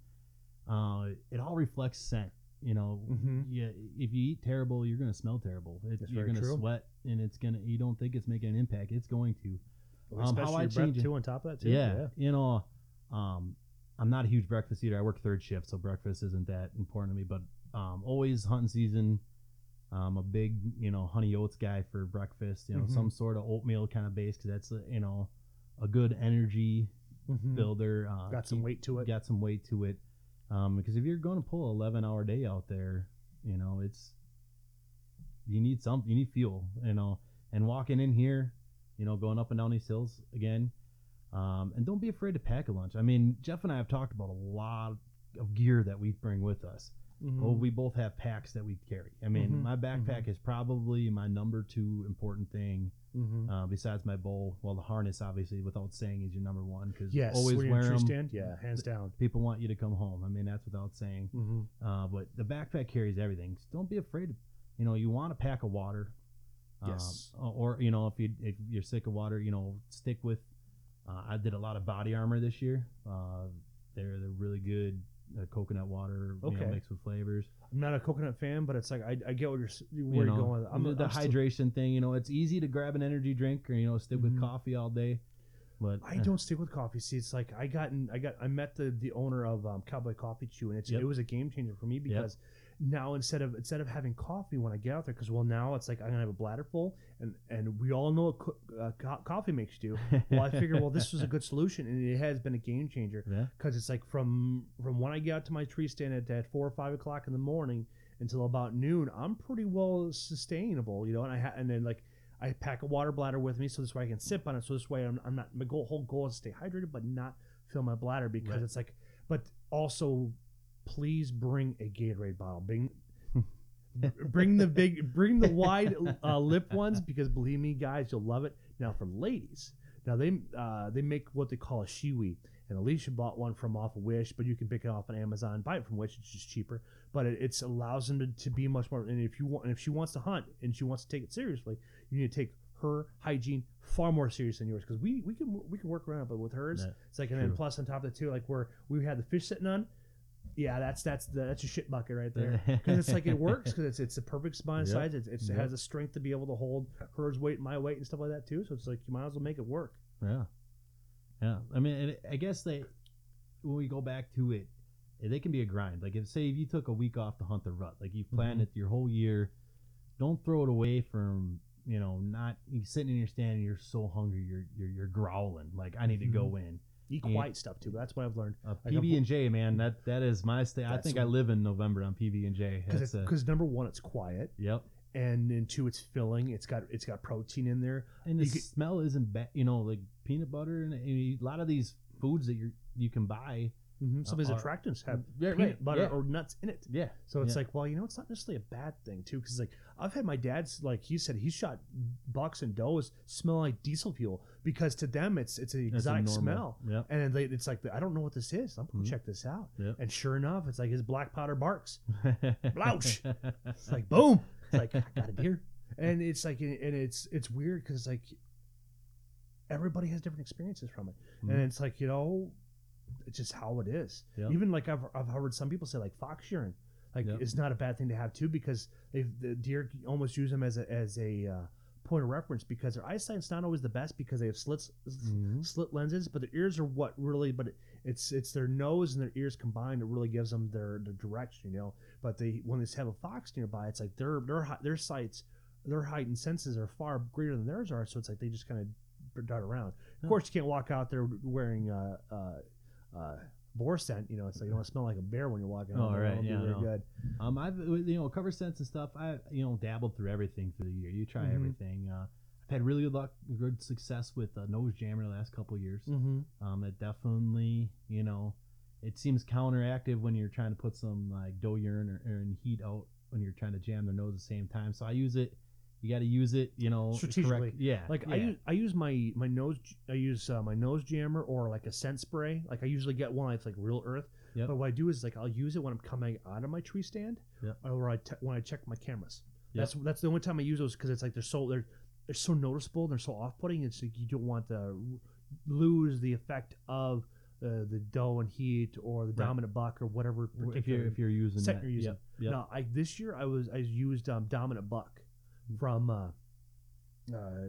Uh, it all reflects scent. You know, Mm-hmm. yeah. If you eat terrible, you're gonna smell terrible. It, you're gonna true. sweat, and it's gonna. You don't think it's making an impact. It's going to. Um, how Especially I your breath change it- too on top of that too. Yeah, you know, um, I'm not a huge breakfast eater. I work third shift, so breakfast isn't that important to me. But um, always hunting season. I'm a big, you know, honey oats guy for breakfast. You know, Mhm. some sort of oatmeal kind of base because that's, a, you know, a good energy Mhm. builder. Uh, Got some keep- weight to it. Got some weight to it. Um, because if you're going to pull an 11 hour day out there, you know, it's you need some, you need fuel, you know, and walking in here, you know, going up and down these hills again. Um, and don't be afraid to pack a lunch. I mean, Jeff and I have talked about a lot of gear that we bring with us. Mhm. Well, we both have packs that we carry. I mean, Mhm, my backpack is probably my number two important thing Mhm. uh, besides my bowl. Well, the harness, obviously, without saying, is your number one because yes, always when you're in wear them. stand, yeah, hands down. People want you to come home. I mean, that's without saying. Mm-hmm. Uh, but the backpack carries everything. So don't be afraid. Of, you know, you want a pack of water. Um, Yes. or you know, if you if you're sick of water, you know, stick with. Uh, I did a lot of body armor this year. Uh, they're they're really good. Uh, coconut water, you Okay. know, mixed with flavors. I'm not a coconut fan, but it's like I, I get what you're where you you're know, going. I'm, the, the I'm still- hydration thing. You know, it's easy to grab an energy drink or you know stick Mhm. with coffee all day. But I uh, don't stick with coffee. See, it's like I got in, I got I met the the owner of um, Cowboy Coffee Chew, and it's Yep. it was a game changer for me because now instead of instead of having coffee when I get out there, because well now it's like I'm gonna have a bladder full, and and we all know what co- uh, co- coffee makes you do. Well, I figured well this was a good solution, and it has been a game changer. yeah. because it's like from from when I get out to my tree stand at, at four or five o'clock in the morning until about noon, I'm pretty well sustainable, you know. And I ha- and then like I pack a water bladder with me, so this way I can sip on it. So this way I'm, I'm not my goal, whole goal is to stay hydrated, but not fill my bladder because Right. it's like. But also, please bring a Gatorade bottle. Bring. bring the big, bring the wide uh, lip ones because believe me, guys, you'll love it. Now for ladies, now they uh, they make what they call a Shewee, and Alicia bought one from off of Wish, but you can pick it off on Amazon. Buy it from Wish; it's just cheaper. But it it's allows them to, to be much more. And if you want, and if she wants to hunt and she wants to take it seriously, you need to take her hygiene far more serious than yours because we we can we can work around it, but with hers, it's like and then plus on top of it too, like where we had the fish sitting on. Yeah, that's that's the, that's a shit bucket right there because it's like it works because it's it's the perfect spine Yep. size. It's, it's, it has the strength to be able to hold hers weight, my weight, and stuff like that too. So it's like you might as well make it work. Yeah, yeah. I mean, and I guess they when we go back to it, they can be a grind. Like if say if you took a week off to hunt the rut, like you planned Mhm. it your whole year, don't throw it away from you know not sitting in your stand and you're so hungry you're you're, you're growling like I need to go in. Eat Yeah. quiet stuff too. That's what I've learned. Uh, Like, PB and J, man, that that is my stay. I think I live in November on PB and J. Because number one, it's quiet, yep. and then two, it's filling. It's got it's got protein in there. And the You could- smell isn't bad. You know, like peanut butter and, and a lot of these foods that you you can buy. Mm-hmm. Some of these Uh, attractants have Yeah, peanut right, butter yeah. or nuts in it. Yeah. So it's Yeah. like, well, you know, it's not necessarily a bad thing too, because like I've had my dad's like he said he shot bucks and does smell like diesel fuel because to them it's it's an exotic normal- smell, Yep. and they, it's like I don't know what this is. I'm gonna Mhm. check this out, Yep. and sure enough, it's like his black powder barks. Blouch. It's like boom. It's like I got a deer, and it's like and it's it's weird because like everybody has different experiences from it, Mhm. and it's like you know, it's just how it is. Yep. Even like I've I've heard some people say like fox shearing, like Yep. it's not a bad thing to have too because they the deer almost use them as a as a uh, point of reference because their eyesight's not always the best because they have slits Mhm. slit lenses, but their ears are what really. But it's it's their nose and their ears combined that really gives them their their direction, you know. But they when they have a fox nearby, it's like their their their sights, their heightened senses are far greater than theirs are. So it's like they just kind of dart around. Of course, you can't walk out there wearing uh, uh, uh, boar scent. You know, it's like you don't want to smell like a bear when you're walking. Oh, home. That right, yeah, no. good. Um, I've you know cover scents and stuff. I you know dabbled through everything through the year. You try Mhm. everything. Uh, I've had really good luck, good success with uh, nose jammer the last couple of years. Mm-hmm. Um, it definitely you know, it seems counteractive when you're trying to put some like doe urine or, or heat out when you're trying to jam their nose at the same time. So I use it. You got to use it. You know, Strategically. correct- Yeah. Like I use I use my my nose I use uh, my nose jammer or like a scent spray. Like I usually get one that's like real earth. Yep. But what I do is like I'll use it when I'm coming out of my tree stand, Yep. or I te- when I check my cameras. Yep. That's that's the only time I use those because it's like they're so they're they're so noticeable. They're so off putting. It's like you don't want to lose the effect of uh, the doe and heat or the Right. dominant buck or whatever. if you're if you're using that. you're using. Yep. Yep. no, I this year I was I used um, dominant buck from uh, uh,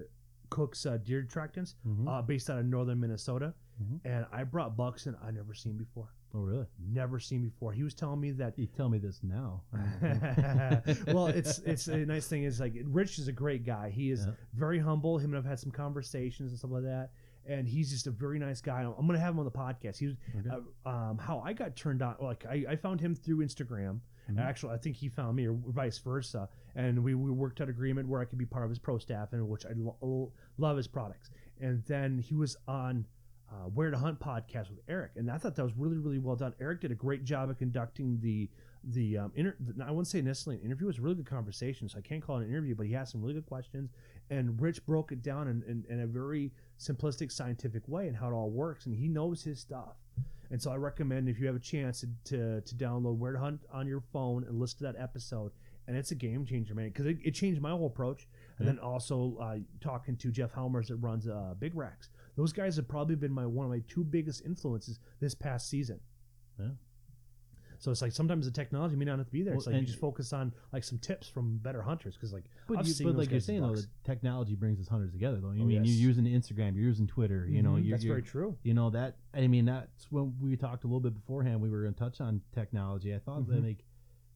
Cook's uh, Deer Tractants, Mhm. uh, based out of northern Minnesota, Mhm. and I brought bucks in I never seen before. oh really? Never seen before. He was telling me that. You tell me this now. well, it's it's a nice thing is like Rich is a great guy. He is Yeah. very humble. Him and I've had some conversations and stuff like that, and he's just a very nice guy. I'm gonna have him on the podcast. He was Okay. uh, um, how I got turned on. Like I, I found him through Instagram. Mhm. Actually, I think he found me, or vice versa. And we, we worked out agreement where I could be part of his pro staff, and which I lo- love his products. And then he was on uh, Where to Hunt podcast with Eric, and I thought that was really really well done. Eric did a great job of conducting the the um, inter- I wouldn't say necessarily an interview. It was a really good conversation, so I can't call it an interview, but he asked some really good questions. And Rich broke it down in, in, in a very simplistic, scientific way and how it all works, and he knows his stuff. And so I recommend if you have a chance to, to, to download Where to Hunt on your phone and listen to that episode. And it's a game changer, man, because it, it changed my whole approach. And Yeah. then also uh, talking to Jeff Helmers that runs uh, Big Racks. Those guys have probably been my one of my two biggest influences this past season. Yeah. So it's like sometimes the technology may not have to be there. It's Well, like you and- just focus on like some tips from better hunters because like But, I've you, seen but those like you're guys' saying though, bucks. the technology brings us hunters together though. You Oh, mean yes. you're using Instagram, you're using Twitter. You know, Mhm, you're, that's you're, very true. you know that. I mean, that's when we talked a little bit beforehand. We were going to touch on technology. I thought that Mhm. like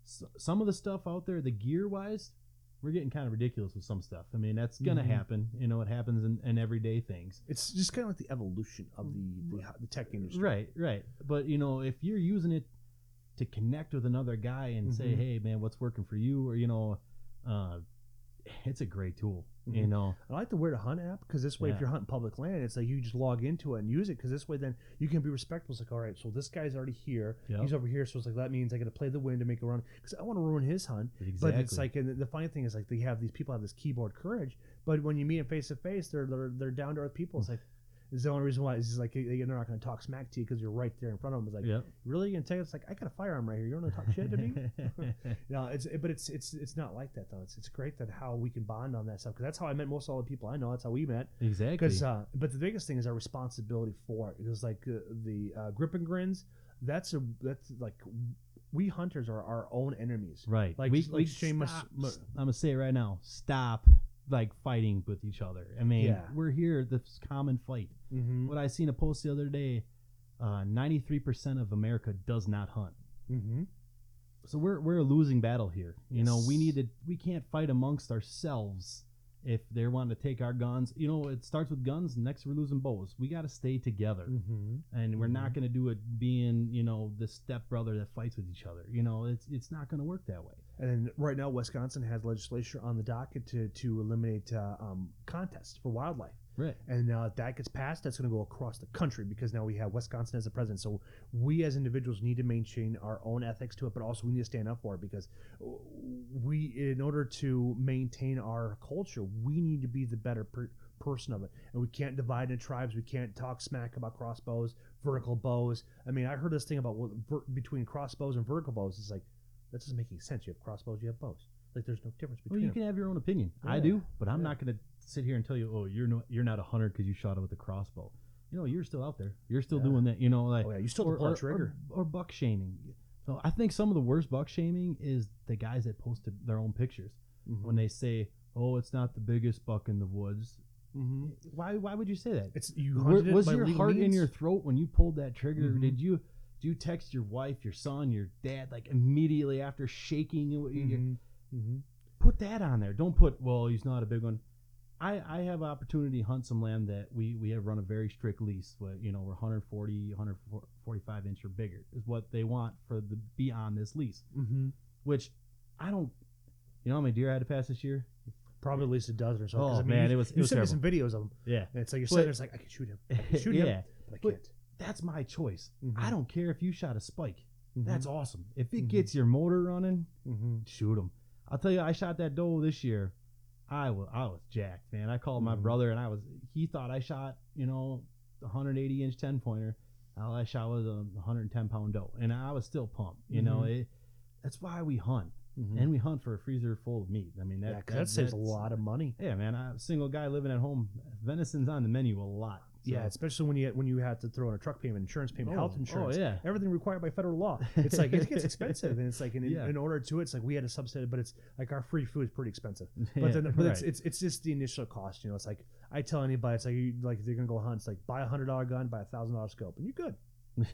s- some of the stuff out there, the gear wise, we're getting kind of ridiculous with some stuff. I mean, that's going to Mhm. happen. You know, it happens in, in everyday things. It's just kind of like the evolution of the the, the tech industry. Right, right. But you know, if you're using it to connect with another guy and say, Mhm. "Hey, man, what's working for you?" or you know, uh, it's a great tool. You Mhm. know, I like the Where to Hunt app because this way, if you're hunting public land, it's like you just log into it and use it because this way, then you can be respectful. It's like, all right, so this guy's already here, Yep. he's over here, so it's like that means I got to play the wind to make a run because I want to ruin his hunt. exactly. But it's like, and the funny thing is, like, they have these people have this keyboard courage, but when you meet them face to face, they're they're, they're down to earth people. It's like, it's the only reason why is like they- they're not going to talk smack to you because you're right there in front of them. It's like, yeah. really, gonna tell you? It's like I got a firearm right here. You want to talk shit to me? No, it's but it's it's it's not like that though. It's it's great that how we can bond on that stuff because that's how I met most all the people I know. That's how we met. exactly. Because uh, but the biggest thing is our responsibility for it. Because like uh, the uh, grip and grins, that's a that's like we hunters are our own enemies. right. like- we, like we Shane must- I'm gonna say it right now. Stop like fighting with each other. I mean, Yeah. we're here. This common fight. Mm-hmm. What I seen a post the other day. Uh, 93% of America does not hunt. Mm-hmm. So we're we're a losing battle here. You know, we need to we can't fight amongst ourselves if they're wanting to take our guns. You know, it starts with guns. Next, we're losing bows. We got to stay together, Mm-hmm. and we're not going to do it being you know the step brother that fights with each other. You know, it's it's not going to work that way. And right now, Wisconsin has legislation on the docket to to eliminate uh, um, contests for wildlife. Right. And uh, if that gets passed, that's going to go across the country because now we have Wisconsin as the president. So we as individuals need to maintain our own ethics to it, but also we need to stand up for it because we, in order to maintain our culture, we need to be the better per- person of it. And we can't divide into tribes. We can't talk smack about crossbows, vertical bows. I mean, I heard this thing about what, ver- between crossbows and vertical bows. It's like that doesn't make any sense. You have crossbows, you have bows. Like there's no difference Well, between you them. can have your own opinion. I Yeah. do, but I'm not going to sit here and tell you, oh, you're no, you're not a hunter because you shot it with a crossbow. You know, you're still out there. You're still Yeah. doing that. You know, like Oh yeah, you still or, have to pull or, a trigger. or, or buck shaming. So I think some of the worst buck shaming is the guys that posted their own pictures Mm-hmm. when they say, "Oh, it's not the biggest buck in the woods." mm-hmm. Why? Why would you say that? It's you Were- hunted it was by your legal heart in means? your throat when you pulled that trigger? Mhm. Did you? Do you text your wife, your son, your dad like immediately after shaking? Mhm. Mhm. Put that on there. Don't put. Well, he's not a big one. I, I have opportunity to hunt some land that we, we have run a very strict lease. But, you know, we're 140, 45 inch or bigger is what they want for the be on this lease. Mm-hmm. Which I don't. You know how many deer I had to pass this year? Probably at least a dozen or so. Oh, I mean, man, you, it was- it you was sent me some videos of them, Yeah, and it's like you're But- sitting there, it's like I can shoot him, I can shoot him, yeah. but I can't. That's my choice. Mhm. I don't care if you shot a spike. That's Mhm. awesome. If it Mhm. gets your motor running, Mhm. shoot them. I'll tell you, I shot that doe this year. I was I was jacked, man. I called my Mhm. brother, and I was he thought I shot you know a 180 inch 10 pointer. All I shot was a 110 pound doe, and I was still pumped. You know, Mhm. it, that's why we hunt, Mhm. and we hunt for a freezer full of meat. I mean, that yeah, 'cause that, saves a lot of money. Yeah, man. I'm a single guy living at home. Venison's on the menu a lot. Yeah, especially when you when you have to throw in a truck payment, insurance payment, Oh, health oh, insurance, Oh yeah. everything required by federal law. It's like it gets expensive, and it's like in, Yeah. in order to it's like we had to subsidize, but it's like our free food is pretty expensive. But Yeah, then, but it's, right. it's it's just the initial cost. You know, it's like I tell anybody, it's like you, like they're gonna go hunt, it's like buy a hundred dollar gun, buy a thousand dollar scope, and you're good.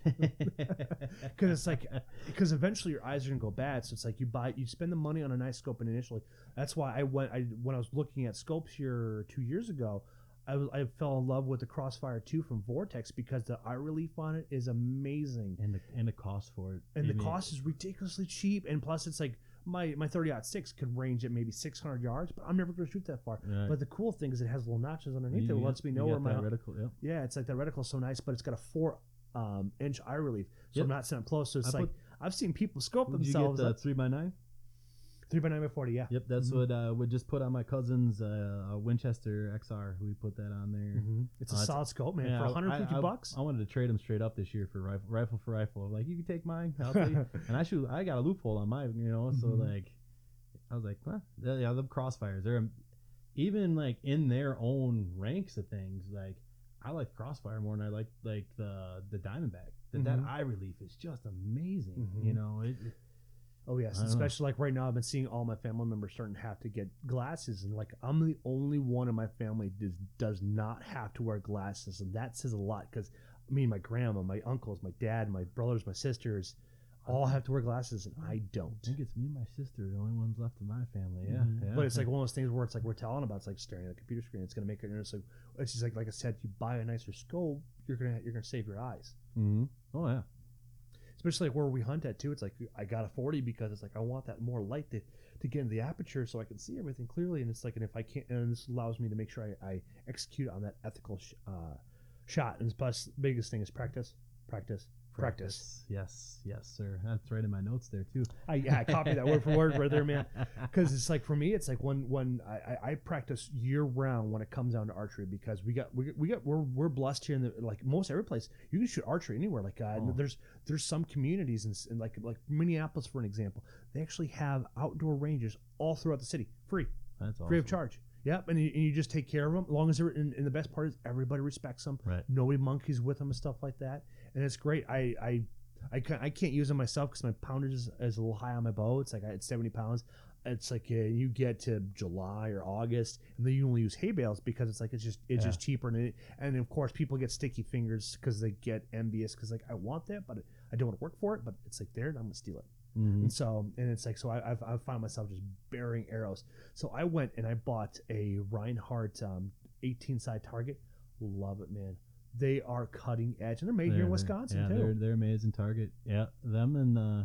Because it's like because eventually your eyes are gonna go bad. So it's like you buy you spend the money on a nice scope, and initially that's why I went. I when I was looking at scopes here two years ago. I, was, I fell in love with the Crossfire 2 from Vortex because the eye relief on it is amazing and the and the cost for it. and the mean, cost is ridiculously cheap and plus it's like my my 30 six could range at maybe 600 yards but i'm never going to shoot that far Right. but the cool thing is it has little notches underneath you it it lets me know where my reticle. Yep. yeah it's like the reticle is so nice but it's got a four um, inch eye relief so Yep. i'm not sitting up close so it's I like put- i've seen people scope Did you get themselves the three by nine? 3 by 9 by 40 yeah Yep, that's Mhm. what uh, we just put on my cousin's uh, uh, Winchester XR. We put that on there. Mhm. it's a Uh, it's- solid scope man Yeah, for I- 150 I, I, bucks I wanted to trade them straight up this year for rifle, rifle for rifle. I'm like, you can take mine. I'll tell and I shoot. I got a Leupold on mine, you know. So Mhm. like, I was like, well, yeah, yeah, the crossfires. They're even like in their own ranks of things. Like, I like crossfire more than I like like the the diamondback. That that Mhm. eye relief is just amazing. Mhm. You know, it, it- Oh yes, I know. especially like right now, I've been seeing all my family members starting to have to get glasses, and like I'm the only one in my family does does not have to wear glasses, and that says a lot because me, and my grandma, my uncles, my dad, my brothers, my sisters, all have to wear glasses, and I I don't. I think it's me and my sister, the only ones left in my family. Yeah, Mhm. yeah. But it's like one of those things where it's like we're telling about it's like staring at a computer screen. It's gonna make it. It's like it's just like like I said, if you buy a nicer scope, you're gonna you're gonna save your eyes. Mhm. Oh yeah. Especially like where we hunt at too. It's like I got a 40 because it's like I want that more light to, to get into the aperture so I can see everything clearly. And it's like, and if I can't, and this allows me to make sure I, I execute on that ethical sh- uh, shot. And plus, biggest thing is practice, practice, practice. Yes, yes, sir. That's right in my notes there too. I, yeah, I copy that word for word right there, man. Because it's like for me, it's like when when I, I, practice year round when it comes down to archery because we got we, got- we got we're we're blessed here in the like most every place you can shoot archery anywhere. Like uh, Oh. there's there's some communities in, in like like Minneapolis for an example, they actually have outdoor ranges all throughout the city, free, That's awesome. free of charge. Yep, and you, and you just take care of them. As long as they're and, and the best part is everybody respects them. Right. Nobody monkeys with them and stuff like that, and it's great. I I I can't, I can't use them myself because my poundage is, is a little high on my bow. It's like I it's seventy pounds. It's like uh, you get to July or August, and then you only use hay bales because it's like it's just it's Yeah. just cheaper, and it, and of course people get sticky fingers because they get envious because like I want that, but I don't want to work for it. But it's like there, and I'm gonna steal it. Mhm. And so, and it's like, so I, I've, I've found myself just burying arrows. So I went and I bought a Rinehart um, 18 side target. Love it, man. They are cutting edge, and they're made here They're- in Wisconsin yeah, too. They're, they're amazing target. Yeah, them and uh,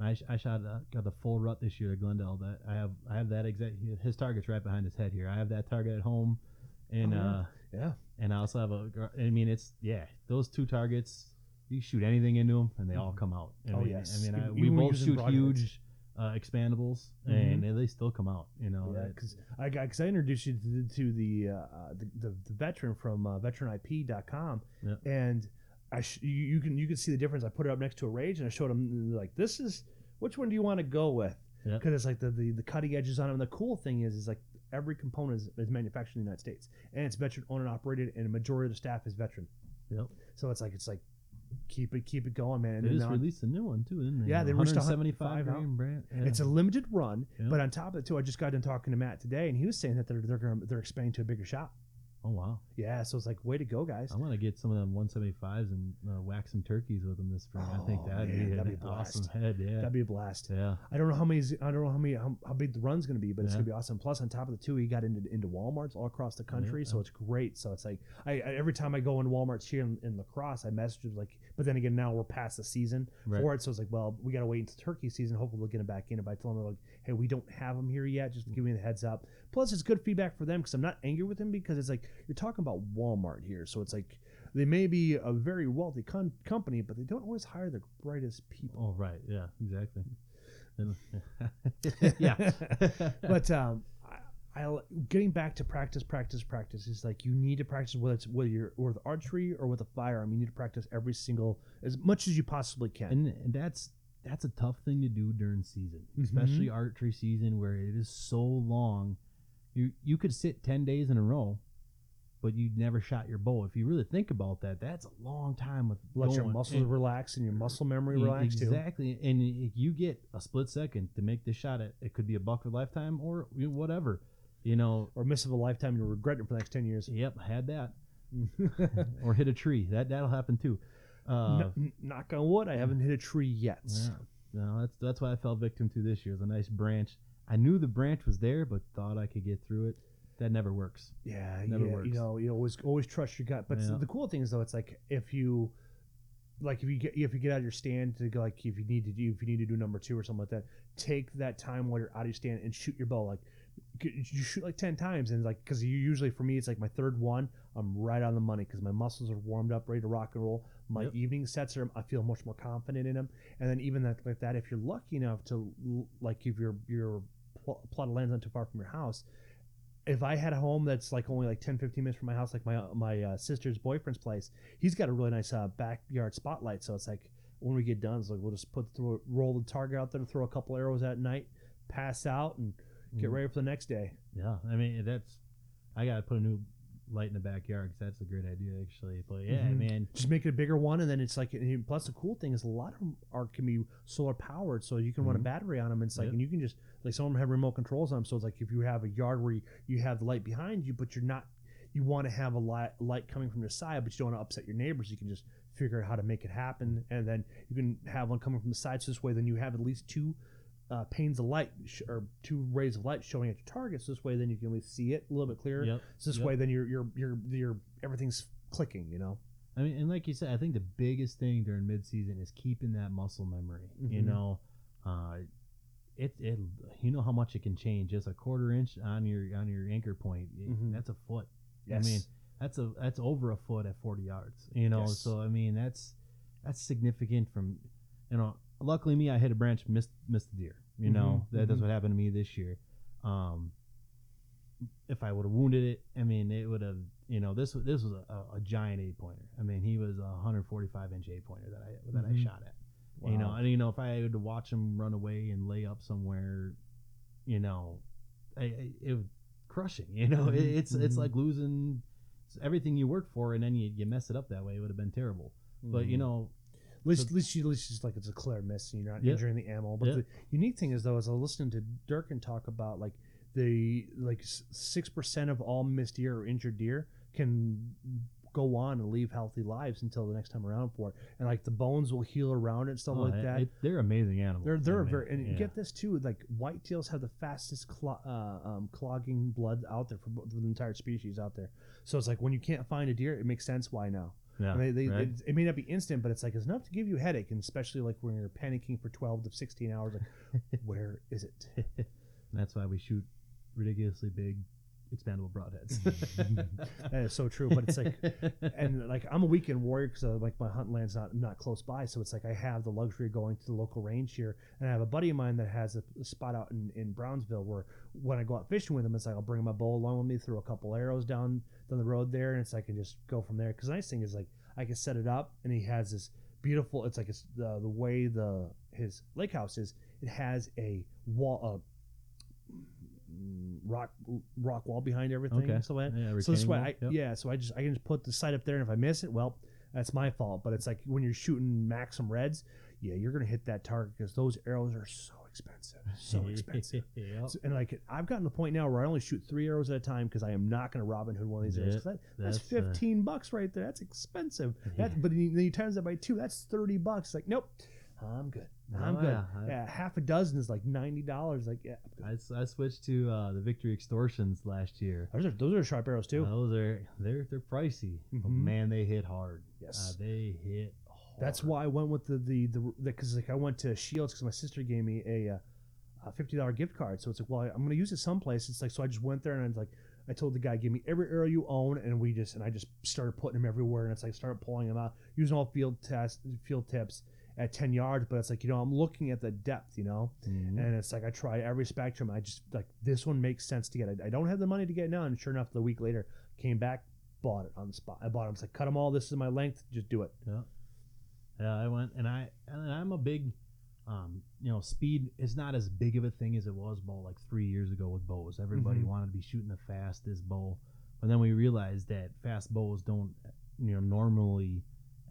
I, sh- I shot uh, got the full rut this year at GlenDel. That I have I have that exact his target's right behind his head here. I have that target at home, and Oh, yeah. uh, Yeah, and I also have a. I mean, it's yeah, those two targets. You shoot anything into them, and they all Mhm. come out. I Oh, mean, yes. I mean, I, we both shoot huge uh, expandables, Mhm. and they, still come out. You know, yeah. Because I got because I introduced you to the, to the, uh, the, the the veteran from uh, veteranip.com, Yeah. and I sh- you, you can you can see the difference. I put it up next to a rage, and I showed him like this is which one do you want to go with? Yeah. Because it's like the, the the cutting edges on it. And the cool thing is is like every component is, is manufactured in the United States, and it's veteran owned and operated, and a majority of the staff is veteran. Yep. So it's like it's like keep it keep it going, man. And They just now- released a new one too, didn't they? Yeah, they released a hun- 175 five grain brand. Yeah. It's a limited run, Yeah. but on top of it too, I just got done talking to Matt today, and he was saying that they're they're gonna, they're expanding to a bigger shop. Oh wow. Yeah, so it's like way to go, guys. I want to get some of them 175s and uh, whack some turkeys with them this spring. I think Oh, that'd man, be that'd an be a blast. awesome head. Yeah. That'd be a blast. yeah. I don't know how many. I don't know how many. How, how big the run's going to be, but it's going to be awesome. Plus, on top of the two, he got into into WalMarts all across the country, so it's great. So it's like I, I every time I go in WalMarts here in, in La Crosse, I message him like. But then again, now we're past the season Right. for it, so it's like, well, we got to wait until turkey season. Hopefully, we'll get him back in. If I tell him like, hey, we don't have them here yet, just give me the heads up. Plus, it's good feedback for them because I'm not angry with them because it's like you're talking about Walmart here, so it's like they may be a very wealthy con- company, but they don't always hire the brightest people. Oh right. Yeah. Exactly. Yeah. but um, I, getting back to practice, practice, practice is like you need to practice whether it's whether you're with archery or with a firearm. You need to practice every single as much as you possibly can. and, and that's that's a tough thing to do during season, Mhm. especially archery season where it is so long. You you could sit ten days in a row, but you never shot your bow. If you really think about that, that's a long time with Let your muscles And- relax and your muscle memory relax too. exactly. And if you get a split second to make this shot, it, it could be a buck for lifetime or whatever. You know, Or miss of a lifetime, you'll regret it for the next ten years. yep, had that or hit a tree. That that'll happen too. Uh, Kn- knock on wood, I haven't hit a tree yet. Yeah. No, that's that's what I fell victim to this year. It was a nice branch. I knew the branch was there, but thought I could get through it. That never works. Yeah, Never yeah. works. You know, you always always trust your gut. But Yeah. the cool thing is though, it's like if you like if you get if you get out of your stand to go like if you need to do if you need to do number two or something like that, take that time while you're out of your stand and shoot your bow. Like you shoot like ten times and like because you usually for me it's like my third one I'm right on the money because my muscles are warmed up ready to rock and roll. My Yep. evening sets are I feel much more confident in them. And then even that like that if you're lucky enough to like if your your pl- plot of land's not too far from your house if I had a home that's like only like 10, 15 minutes from my house, like my my uh, sister's boyfriend's place, he's got a really nice uh, backyard spotlight. So it's like when we get done, it's like we'll just put throw, roll the target out there, throw a couple arrows at night, pass out, and get Mhm. ready for the next day. Yeah, I mean that's. I gotta put a new light in the backyard 'cause that's a great idea actually. But yeah, Mhm. man. Just make it a bigger one, and then it's like. And plus, the cool thing is a lot of them are can be solar powered, so you can run a Mhm. battery on them. And It's like, Yep. and you can just like some of them have remote controls on them. So it's like if you have a yard where you, you have the light behind you, but you're not, you want to have a light light coming from your side, but you don't want to upset your neighbors. You can just figure out how to make it happen, and then you can have one coming from the side. So this way, then you have at least two. Uh, panes of light sh- or two rays of light showing at your targets. This way, then you can at least see it a little bit clearer. Yep. So this yep. way, then you're you're you're you're everything's clicking. You know. I mean, and like you said, I think the biggest thing during midseason is keeping that muscle memory. You Mhm. know, uh, it it you know how much it can change. Just a quarter inch on your on your anchor point, it- Mhm. that's a foot. Yes. I mean, that's a that's over a foot at 40 yards. You know, Yes. so I mean that's that's significant. From you know, luckily me, I hit a branch, missed missed the deer. You know, Mhm, that, that's mhm. what happened to me this year. Um, if I would have wounded it, I mean, it would have. You know, this was this was a, a giant eight pointer. I mean, he was a 145 inch eight pointer that I that Mhm. I shot at. You know, and you know, if I had to watch him run away and lay up somewhere, you know, I, I, it was crushing. You know, it, Mhm, it's it's mhm. like losing everything you work for, and then you, you mess it up that way. It would have been terrible. But you Mhm. know, least, at least, you, at least it's like it's a clear miss and you're not injuring the animal. But the unique thing is though, as I was listening to Durkin talk about like the like six percent of all missed deer or injured deer can go on and leave healthy lives until the next time around for it, and like the bones will heal around it and stuff oh, like that. it- they're amazing animals. they're they're I mean, very and yeah. get this too like whitetails have the fastest clo- uh, um, clogging blood out there for, for the entire species out there. So it's like when you can't find a deer, it makes sense why now. Yeah, And they, they, right? it, it may not be instant, but it's like it's enough to give you a headache, and especially like when you're panicking for 12 to 16 hours. Like, where is it? that's why we shoot ridiculously big, expandable broadheads. That is so true. But it's like, and like I'm a weekend warrior because uh, like my hunting land's not not close by, so it's like I have the luxury of going to the local range here, and I have a buddy of mine that has a, a spot out in, in Brownsville where when I go out fishing with him, it's like I'll bring my bow along with me, throw a couple arrows down down the road there, and it's like I can just go from there. Because the nice thing is like I can set it up, and he has this beautiful. It's like it's the the way the his lake house is. It has a wall. Uh, rock rock wall behind everything Okay. so that yeah, so this way, wall, I, yep. yeah. So I just I can just put the sight up there, and if I miss it, well, that's my fault. But it's like when you're shooting Maxima Reds, yeah, you're gonna hit that target because those arrows are so expensive, so expensive. Yep. So- and like I've gotten to the point now where I only shoot three arrows at a time because I am not to Robin Hood one of these arrows. Yeah, that, that's, that's, uh, fifteen bucks right there. That's expensive. Yeah. That, but then you times that by two, that's thirty bucks. Like nope, I'm good. I'm Oh, good. yeah. I- Yeah, half a dozen is like ninety dollars. Like yeah. I, I switched to uh, the Victory Xtorsions last year. those are those are sharp arrows too. Those are they're they're pricey, but Mhm. man, they hit hard. Yes. uh, they hit. Hard. That's why I went with the the the because like I went to Shields because my sister gave me a, uh, a fifty dollar gift card. So it's like, well, I'm going to use it someplace. It's like so I just went there and I was like I told the guy, give me every arrow you own, and we just and I just started putting them everywhere. And it's like started pulling them out, using all field tests, field tips at ten yards. But it's like you know I'm looking at the depth, you know, Mhm. and it's like I try every spectrum. I just like this one makes sense to get. I, I don't have the money to get it now, and sure enough, the week later came back, bought it on the spot. I bought it. I was like, cut them all. This is my length. Just do it. Yeah. Yeah, I went and I and I'm a big um, you know, speed is not as big of a thing as it was about like three years ago with bows. Everybody Mhm. wanted to be shooting the fastest bow. But then we realized that fast bows don't you know normally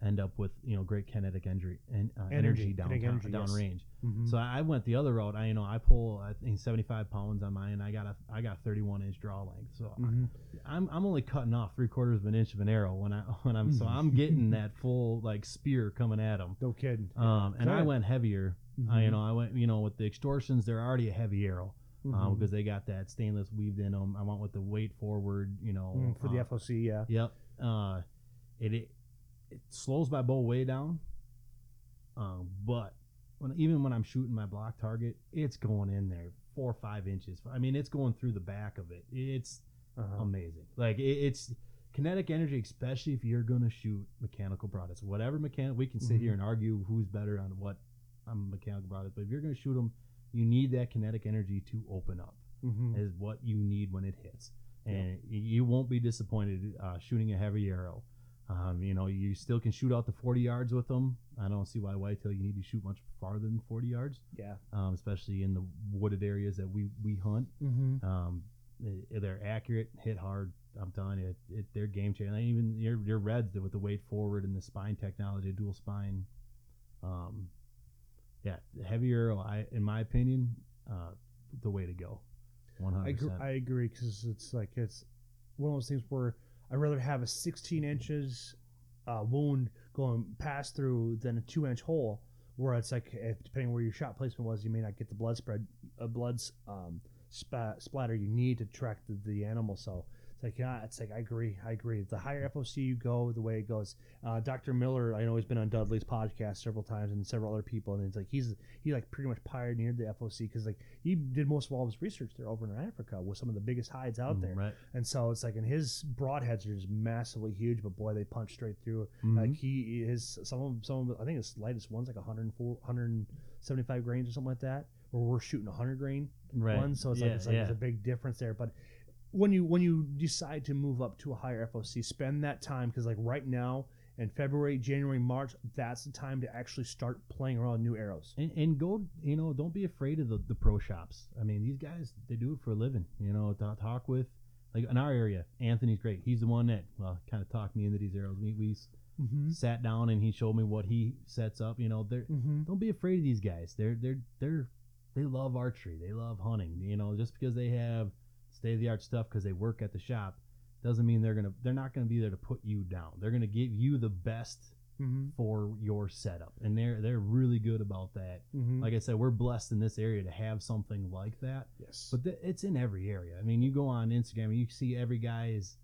end up with you know great kinetic energy and uh, Energy, energy down kinetic energy, down yes. range. Mm-hmm. So I went the other route. I you know I pull I think 75 pounds on mine. I got a I got 31 inch draw length. So Mm-hmm. I'm I'm only cutting off three quarters of an inch of an arrow when I when I'm so I'm getting that full like spear coming at them. No kidding. Um, and I went heavier. I, you know I went you know with the Xtorsions they're already a heavy arrow um, because they got that stainless weaved in them. I went with the weight forward. You know Mm, for the uh, FOC, yeah. Yep. Uh, it, it it slows my bow way down. Um, but when even when I'm shooting my block target, it's going in there four or five inches. I mean, it's going through the back of it. It's Uh-huh. amazing. Like it, it's kinetic energy, especially if you're gonna shoot mechanical products. Whatever mechanic, we can sit Mhm. here and argue who's better on what um, mechanical product. But if you're gonna shoot them, you need that kinetic energy to open up Mhm. is what you need when it hits, and y you won't be disappointed uh, shooting a heavy arrow. Um, you know, you still can shoot out the 40 yards with them. I don't see why whitetail you need to shoot much farther than 40 yards, Yeah. um, especially in the wooded areas that we we hunt. Mm-hmm. Um, they- they're accurate, hit hard. I'm telling you, it, it, they're game changing. Even your your reds with the weight forward and the spine technology, dual spine. Um, yeah, heavier. I in my opinion, uh, the way to go. One I hundred. I agree because it's like it's one of those things where I'd rather have a 16 inches uh, wound going past through than a two inch hole where it's like if, depending where your shot placement was, you may not get the blood spread, uh, blood um, spa- splatter you need to track the, the animal. So it's like yeah, it's like I agree, I agree. The higher FOC you go, the way it goes. Uh, Dr. Miller, I know he's been on Dudley's podcast several times and several other people, and it's like he's he like pretty much pioneered the FOC because like he did most of all of his research there over in Africa with some of the biggest hides out there. Mm, Right. And so it's like, and his broadheads are just massively huge, but boy, they punch straight through. Mhm. Like he is some of some of I think his lightest one's like 104, 175 grains or something like that. Where we're shooting 100 grain right. one, so it's yeah, like it's like yeah. there's a big difference there. But when you when you decide to move up to a higher FOC, spend that time because like right now in February, January, March, that's the time to actually start playing around new arrows. and, and go you know don't be afraid of the, the pro shops i mean these guys they do it for a living you know to talk with like in our area anthony's great he's the one that well kind of talked me into these arrows we, we Mm-hmm. sat down and he showed me what he sets up you know they're Mm-hmm. don't be afraid of these guys they're they're they're they love archery they love hunting you know just because they have state of the art stuff because they work at the shop doesn't mean they're gonna they're not gonna be there to put you down they're gonna give you the best Mm-hmm. for your setup and they're they're really good about that Mm-hmm. like I said, we're blessed in this area to have something like that. yes. But th- it's in every area. I mean, you go on Instagram and you see every guy is,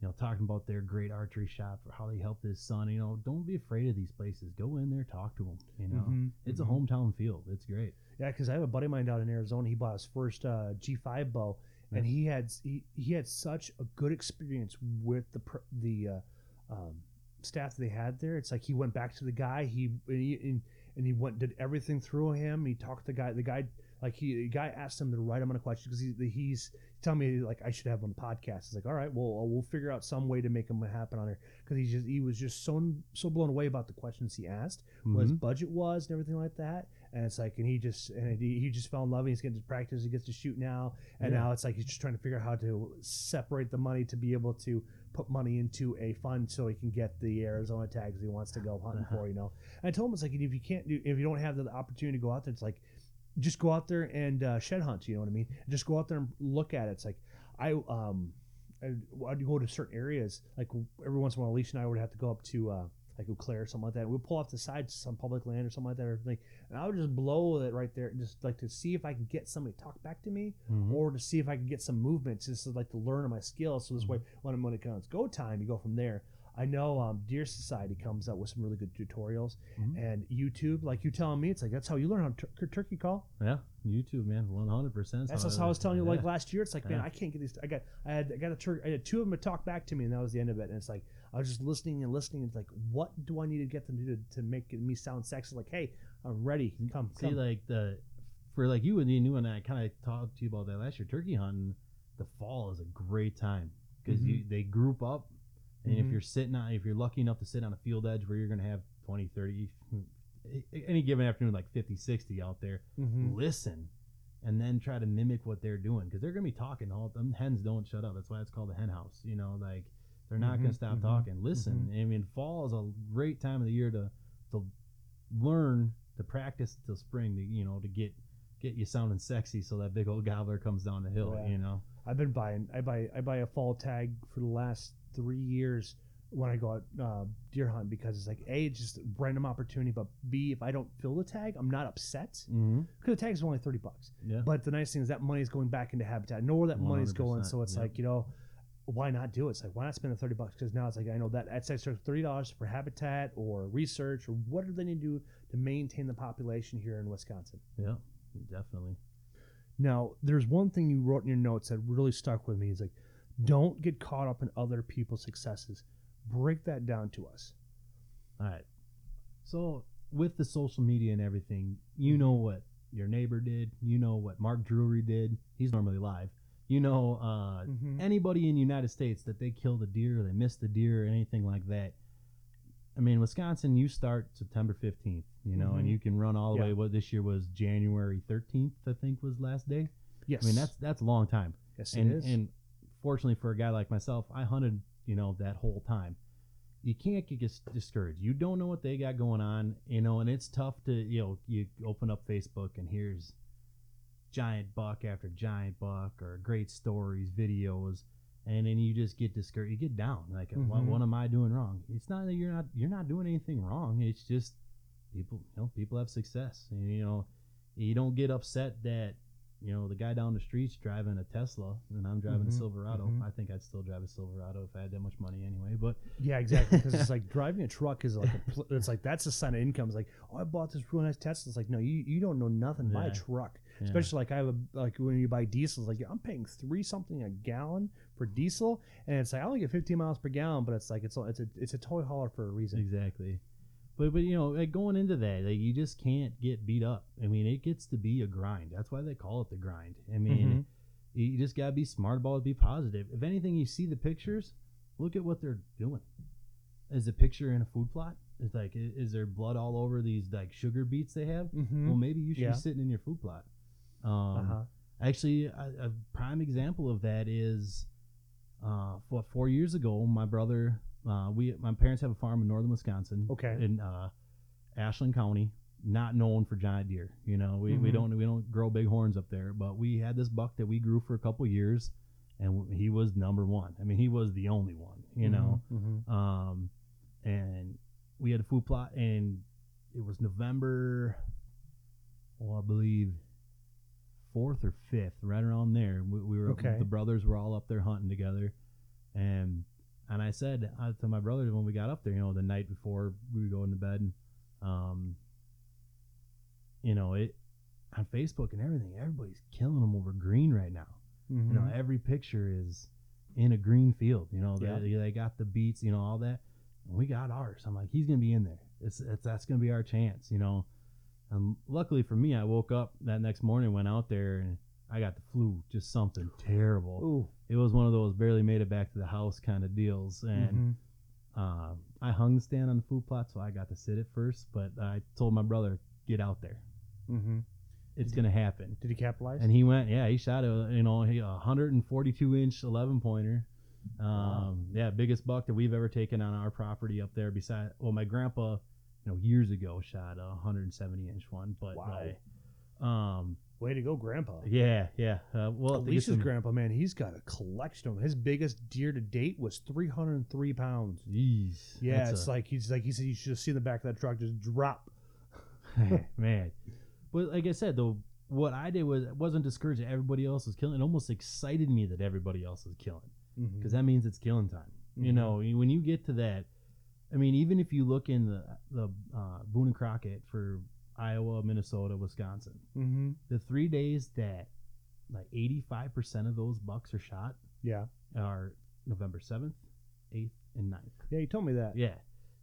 you know, talking about their great archery shop or how they helped his son. You know, don't be afraid of these places. Go in there, talk to them. You know, Mhm. it's a hometown field. It's great. Yeah, because I have a buddy of mine down in Arizona. He bought his first uh, G5 bow, and Yeah. he had he, he had such a good experience with the the uh, um, staff that they had there. It's like he went back to the guy. He and he, and, and he went did everything through him. He talked to the guy. The guy like he the guy asked him the right amount of questions because he, he's telling me like I should have him on the podcast. It's like all right, well we'll figure out some way to make him happen on there because he just he was just so so blown away about the questions he asked what his Mhm. budget was and everything like that. And it's like, and he just and he, he just fell in love. and He's getting to practice. He gets to shoot now, and Yeah. now it's like he's just trying to figure out how to separate the money to be able to put money into a fund so he can get the Arizona tags he wants to go hunting Uh-huh. for. You know, and I told him it's like if you can't do if you don't have the opportunity to go out there, it's like just go out there and uh, shed hunt. You know what I mean? Just go out there and look at it. It's like I um I, I'd go to certain areas. Like every once in a while, Alicia and I would have to go up to uh, like Eau Claire or something like that. We'd pull off the side to some public land or something like that, or everything, and I would just blow it right there, just like to see if I can get somebody to talk back to me, Mhm. or to see if I can get some movements, just to, like to learn my skills. So this way, when when it comes go time, you go from there. I know um, Deer Society comes out with some really good tutorials, Mhm. and YouTube, like you telling me, it's like that's how you learn how to tur- turkey call. Yeah, YouTube, man, one hundred percent. That's just how I was telling you like last year. It's like, man, Yeah. I can't get these. I got, I had, I got a tur- I had two of them to talk back to me, and that was the end of it. And it's like I was just listening and listening. And it's like, what do I need to get them to do to, to make me sound sexy? Like, hey, I'm ready. Come, See, come. like the for like you and you and I kind of talked to you about that last year. Turkey hunting, the fall is a great time because you they group up, and if Mhm. you're sitting on, if you're lucky enough to sit on a field edge where you're gonna have 20, 30, any given afternoon like 50, 60 out there, Mhm. listen, and then try to mimic what they're doing because they're gonna be talking. All them hens don't shut up. That's why it's called a hen house. You know, like they're not Mhm, gonna stop mhm, talking. Listen, I mean, fall is a great time of the year to to learn to practice till spring. To you know to get get you sounding sexy so that big old gobbler comes down the hill. Yeah. You know. I've been buying. I buy. I buy a fall tag for the last three years when I go out uh, deer hunt because it's like a it's just a random opportunity, but b if I don't fill the tag, I'm not upset Mm-hmm. because the is only thirty bucks. Yeah. But the nice thing is that money is going back into habitat. I know where that money's going, 100%, so it's like you know, why not do it? It's like why not spend the thirty bucks? Because now it's like I know that that's extra thirty dollars for habitat or research or what do they need to do to maintain the population here in Wisconsin. yeah. Definitely. Now, there's one thing you wrote in your notes that really stuck with me. Is like, don't get caught up in other people's successes. Break that down to us. All right. So with the social media and everything, you mm-hmm. know what your neighbor did. You know what Mark Drury did. He's normally live. You know uh, Mhm. anybody in the United States that they killed a deer, they missed a deer, or anything like that. I mean, Wisconsin, you start September fifteenth, you know, Mhm. and you can run all the Yeah. way. What this year was January thirteenth, I think, was last day. Yes, I mean, that's that's a long time yes, it and is. and fortunately for a guy like myself, I hunted you know that whole time. You can't get discouraged. You don't know what they got going on, you know, and it's tough to you know you open up Facebook and here's giant buck after giant buck or great stories, videos, and then you just get discouraged. You get down like what, Mhm. what am I doing wrong? It's not that you're not you're not doing anything wrong. It's just people you know people have success, and you know you don't get upset that you know the guy down the street's driving a Tesla and I'm driving Mhm, a Silverado. mhm. I think I'd still drive a Silverado if I had that much money anyway. But yeah, exactly. Because it's like driving a truck is like a, pl- it's like that's a sign of income. It's like oh, I bought this really nice Tesla. It's like no, you you don't know nothing. Buy a truck. Yeah. Especially like I have a like when you buy diesel, like I'm paying three something a gallon for diesel, and it's like I only get 15 miles per gallon, but it's like it's a, it's a it's a toy hauler for a reason. Exactly. But but you know, like going into that, like you just can't get beat up. I mean, it gets to be a grind. That's why they call it the grind. I mean, Mhm. you just gotta be smart about it, be positive. If anything, you see the pictures, look at what they're doing. Is the picture in a food plot? It's like, is there blood all over these like sugar beets they have? Mhm. Well, maybe you should Yeah. be sitting in your food plot. Um, uh-huh. Actually, a, a prime example of that is, uh, what four years ago, my brother, uh, we my parents have a farm in northern Wisconsin. Okay. In uh, Ashland County, not known for giant deer. You know, we, we Mhm. don't we don't grow big horns up there, but we had this buck that we grew for a couple years, and he was number one. I mean, he was the only one. You know, Mhm. um, and we had a food plot, and it was November, well, I believe fourth or fifth, right around there. We, we were Okay. the brothers were all up there hunting together, and and I said uh, to my brothers when we got up there, you know, the night before we were going to bed, um, you know, it on Facebook and everything, everybody's killing them over green right now. Mhm. You know, every picture is in a green field. You know, Yeah. they, they got the beets, you know, all that. And we got ours. I'm like, he's gonna be in there. It's, it's that's gonna be our chance, you know. And luckily for me, I woke up that next morning, went out there, and I got the flu, just something terrible. Ooh. It was one of those barely made it back to the house kind of deals. And Mhm. uh, I hung the stand on the food plot, so I got to sit it first. But I told my brother, get out there. Mm-hmm. It's gonna happen. Did he capitalize? And he went, yeah, he shot a you know he- a 142 inch 11 pointer. Um, Wow. yeah, biggest buck that we've ever taken on our property up there. Beside, well, my grandpa, you know, years ago shot a 170 inch one, but Wow. my, um, Way to go, Grandpa. yeah, yeah. Uh, well, Alicia's some- grandpa, man, he's got a collection of them. His biggest deer to date was 303 pounds. Jeez, Yeah, it's a- like he's like he said you should have seen the back of that truck just drop. man. But like I said, though, what I did was it wasn't discouraged that everybody else was killing. It almost excited me that everybody else is killing Mm-hmm. because that means it's killing time. You Mhm. know, when you get to that, I mean, even if you look in the the uh, Boone and Crockett for Iowa, Minnesota, Wisconsin, Mm-hmm. the three days that like eighty five percent of those bucks are shot Yeah. are November seventh, eighth, and 9th. Yeah, you told me that. Yeah.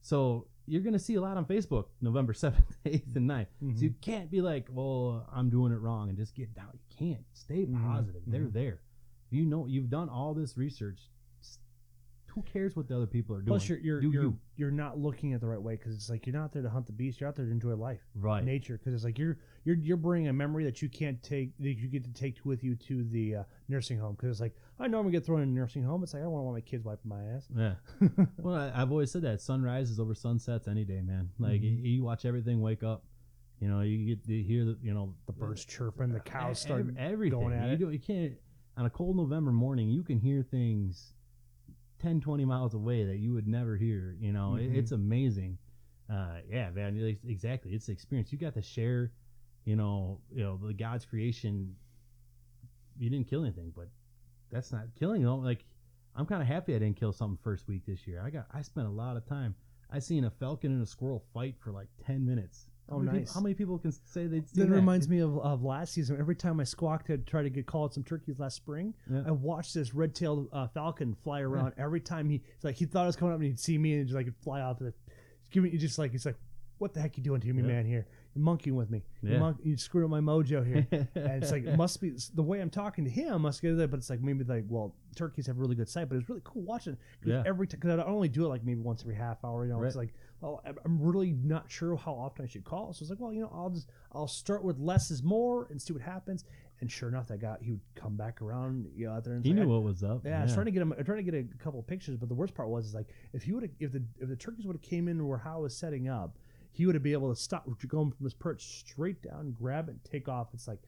So you're gonna see a lot on Facebook November seventh, eighth, and 9th. Mhm. So you can't be like, well, I'm doing it wrong and just get down. You can't. Stay Mhm, positive. They're mhm. there. You know, you've done all this research. Who cares what the other people are doing? Plus, you're you're Do you're, you. you're not looking at the right way because it's like you're not there to hunt the beast. You're out there to enjoy life, right. nature. Because it's like you're you're you're bringing a memory that you can't take that you get to take with you to the uh, nursing home. Because it's like I normally get thrown in a nursing home. It's like I don't want my kids wiping my ass. Yeah. well, I, I've always said that sunrises over sunsets any day, man. Like Mhm. you, you watch everything wake up. You know, you get to hear the, you know, the birds chirping, the cows start. ev- everything. going at you it. don't, you can't on a cold November morning. You can hear things 10, 20 miles away that you would never hear. You know, It- Mhm. it's amazing. Uh, yeah, man. it's- Exactly, it's the experience. You got to share. You know, you know the God's creation. You didn't kill anything, but that's not killing them. Like I'm kind of happy I didn't kill something first week this year. I got I spent a lot of time. I seen a falcon and a squirrel fight for like ten minutes. How Oh, many peop- nice. how many people can say they'd That that? reminds me of, of last season. Every time I squawked to try to get called some turkeys last spring, Yeah. I watched this red-tailed uh, falcon fly around. Every time he, it's like he thought I was coming up and he'd see me and just like fly off. The, give me, you just like he's like, what the heck you doing to me, Yeah. man? Here, you're monkeying with me. Yeah. You're, monk- you screwed up my mojo here. and it's like it must be the way I'm talking to him must get that, but it's like maybe like well turkeys have really good sight, but it's really cool watching Yeah. every time because I only do it like maybe once every half hour, you know. It's like well I'm- I'm really not sure how often I should call, so it's like well you know I'll just I'll start with less is more and see what happens, and sure enough that guy he would come back around you know out there and he knew like, what was up. yeah, I was trying to get him. I'm trying to get a couple of pictures, but the worst part was is like if you would have, if the if the turkeys would have came in where Howe was setting up, he would have been able to stop going from his perch straight down, grab it, and take off. It's like,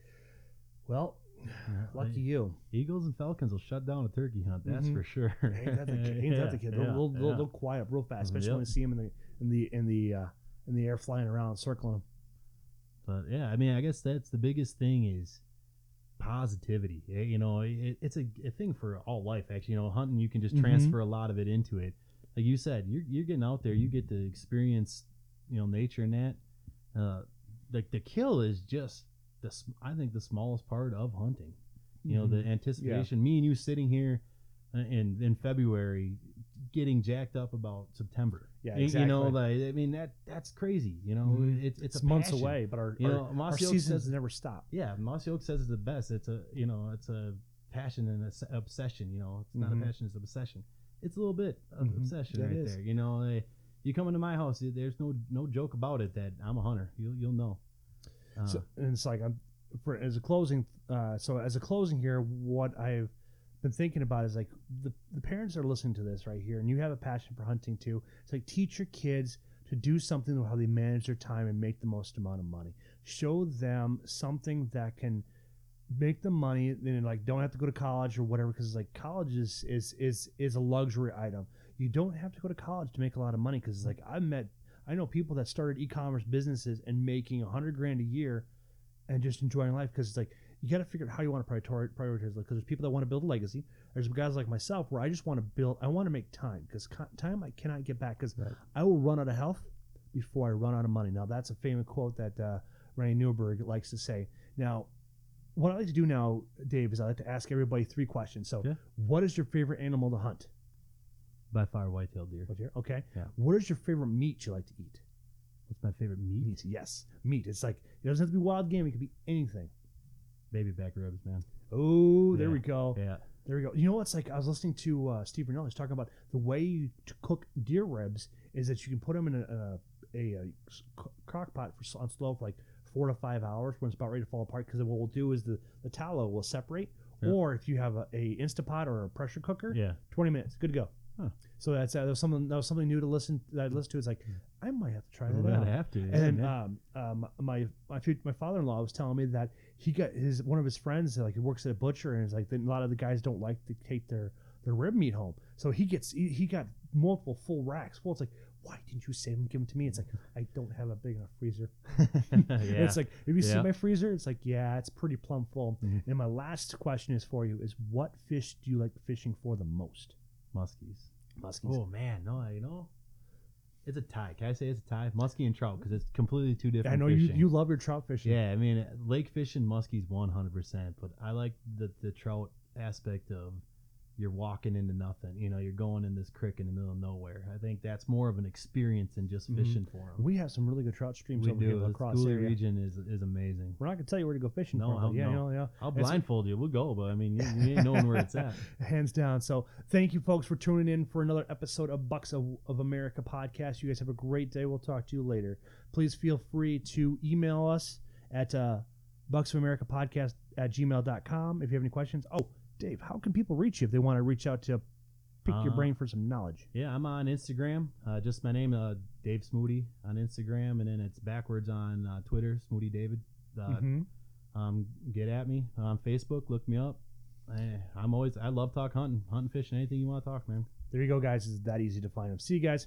well, Yeah, lucky you. Eagles and Falcons will shut down a turkey hunt. That's Mhm. for sure. Ain't that the kid? Ain't that the kid? They'll, Yeah, they'll, they'll, yeah. they'll quiet up real fast, especially Yep. when you see him in the in the in the uh, in the air flying around, circling them. But yeah, I mean, I guess that's the biggest thing is positivity. Eh, You know, it, it's a, a thing for all life. Actually, you know, hunting you can just Mhm. transfer a lot of it into it. Like you said, you're you're getting out there, you get to experience, you know, nature and that. Uh, like the kill is just the I think the smallest part of hunting. You know, the Mm-hmm. anticipation. Me and you sitting here uh, in in February, getting jacked up about September. Yeah, You- You know, like I mean that that's crazy. You know, Mhm. it's it's, months passion. away, but our You our, know, our seasons says never stop. yeah, Mossy Oak says it's the best. It's a you know, it's a passion and a s- obsession. You know, it's not Mhm. a passion, it's an obsession. It's a little bit of Mhm. obsession it right is. there. You know, you come into my house, there's no no joke about it that I'm a hunter. You'll you'll know. Uh, So, and it's like I'm for as a closing. Uh, so as a closing here, what I've been thinking about is like the the parents are listening to this right here, and you have a passion for hunting too. It's like teach your kids to do something with how they manage their time and make the most amount of money. Show them something that can make them money and like don't have to go to college or whatever because like college is is is is a luxury item you don't have to go to college to make a lot of money because it's like i met i know people that started e-commerce businesses and making a hundred grand a year and just enjoying life because it's like you got to figure out how you want to prioritize because there's people that want to build a legacy there's guys like myself where i just want to build i want to make time because time i cannot get back because Right. i will run out of health before i run out of money now that's a famous quote that uh, Randy Newberg likes to say now what I like to do now, Dave, is I like to ask everybody three questions. So, Yeah. what is your favorite animal to hunt? by far, white-tailed deer. Your okay? Yeah. What is your favorite meat you like to eat? What's my favorite meat? Meat, yes, meat. It's like it doesn't have to be wild game. It could be anything. Baby back ribs, man. Oh, there Yeah. we go. Yeah. There we go. You know what's like? I was listening to uh, Steve Rinella. He's talking about the way you to cook deer ribs is that you can put them in a, a, a, a crock pot for, on slow for like four to five hours when it's about ready to fall apart. Because what we'll do is the the tallow will separate, Yeah. or if you have a, a Instapot or a pressure cooker, Yeah. twenty minutes, good to go. Huh. So that's uh, that was something that was something new to listen that I listened to. It's like I might have to try We're that gonna out. have to. And yeah, man. um, um, my my fut- my father in law was telling me that he got his one of his friends like he works at a butcher and it's like a lot of the guys don't like to take their their rib meat home, so he gets he, he got multiple full racks Well, It's like why didn't you save them, give them to me? It's like I don't have a big enough freezer. yeah. It's like if you see Yeah. my freezer, it's like yeah, it's pretty plumb full. Mhm. And my last question is for you: is what fish do you like fishing for the most? muskies. Muskies. Oh man, no, you know, it's a tie. Can I say it's a tie? Muskie and trout because it's completely two different. I know you, you love your trout fishing. Yeah, I mean, lake fishing, muskies, one hundred percent. But I like the the trout aspect of you're walking into nothing. You know, you're going in this creek in the middle of nowhere. I think that's more of an experience than just Mhm. fishing for them. We have some really good trout streams We over here in do. the The La Crosse area. region is is amazing. We're not gonna tell you where to go fishing. No, but yeah, no. yeah, yeah. I'll It's- blindfold you. We'll go, but I mean, you, you ain't knowing where it's at. hands down. So thank you, folks, for tuning in for another episode of Bucks of, of America podcast. You guys have a great day. We'll talk to you later. Please feel free to email us at uh, Bucks of America podcast at gmail.com if you have any questions. Oh, Dave, how can people reach you if they want to reach out to pick your Uh, brain for some knowledge? Yeah, I'm on Instagram. Uh, just my name, uh, Dave Smoody on Instagram, and then it's backwards on uh, Twitter, Smoody David. Uh, Mhm. um, get at me on Facebook. Look me up. Eh, I'm always I love talk hunting, hunting, fishing, anything you want to talk, man. There you go, guys. It's that easy to find them. See you guys.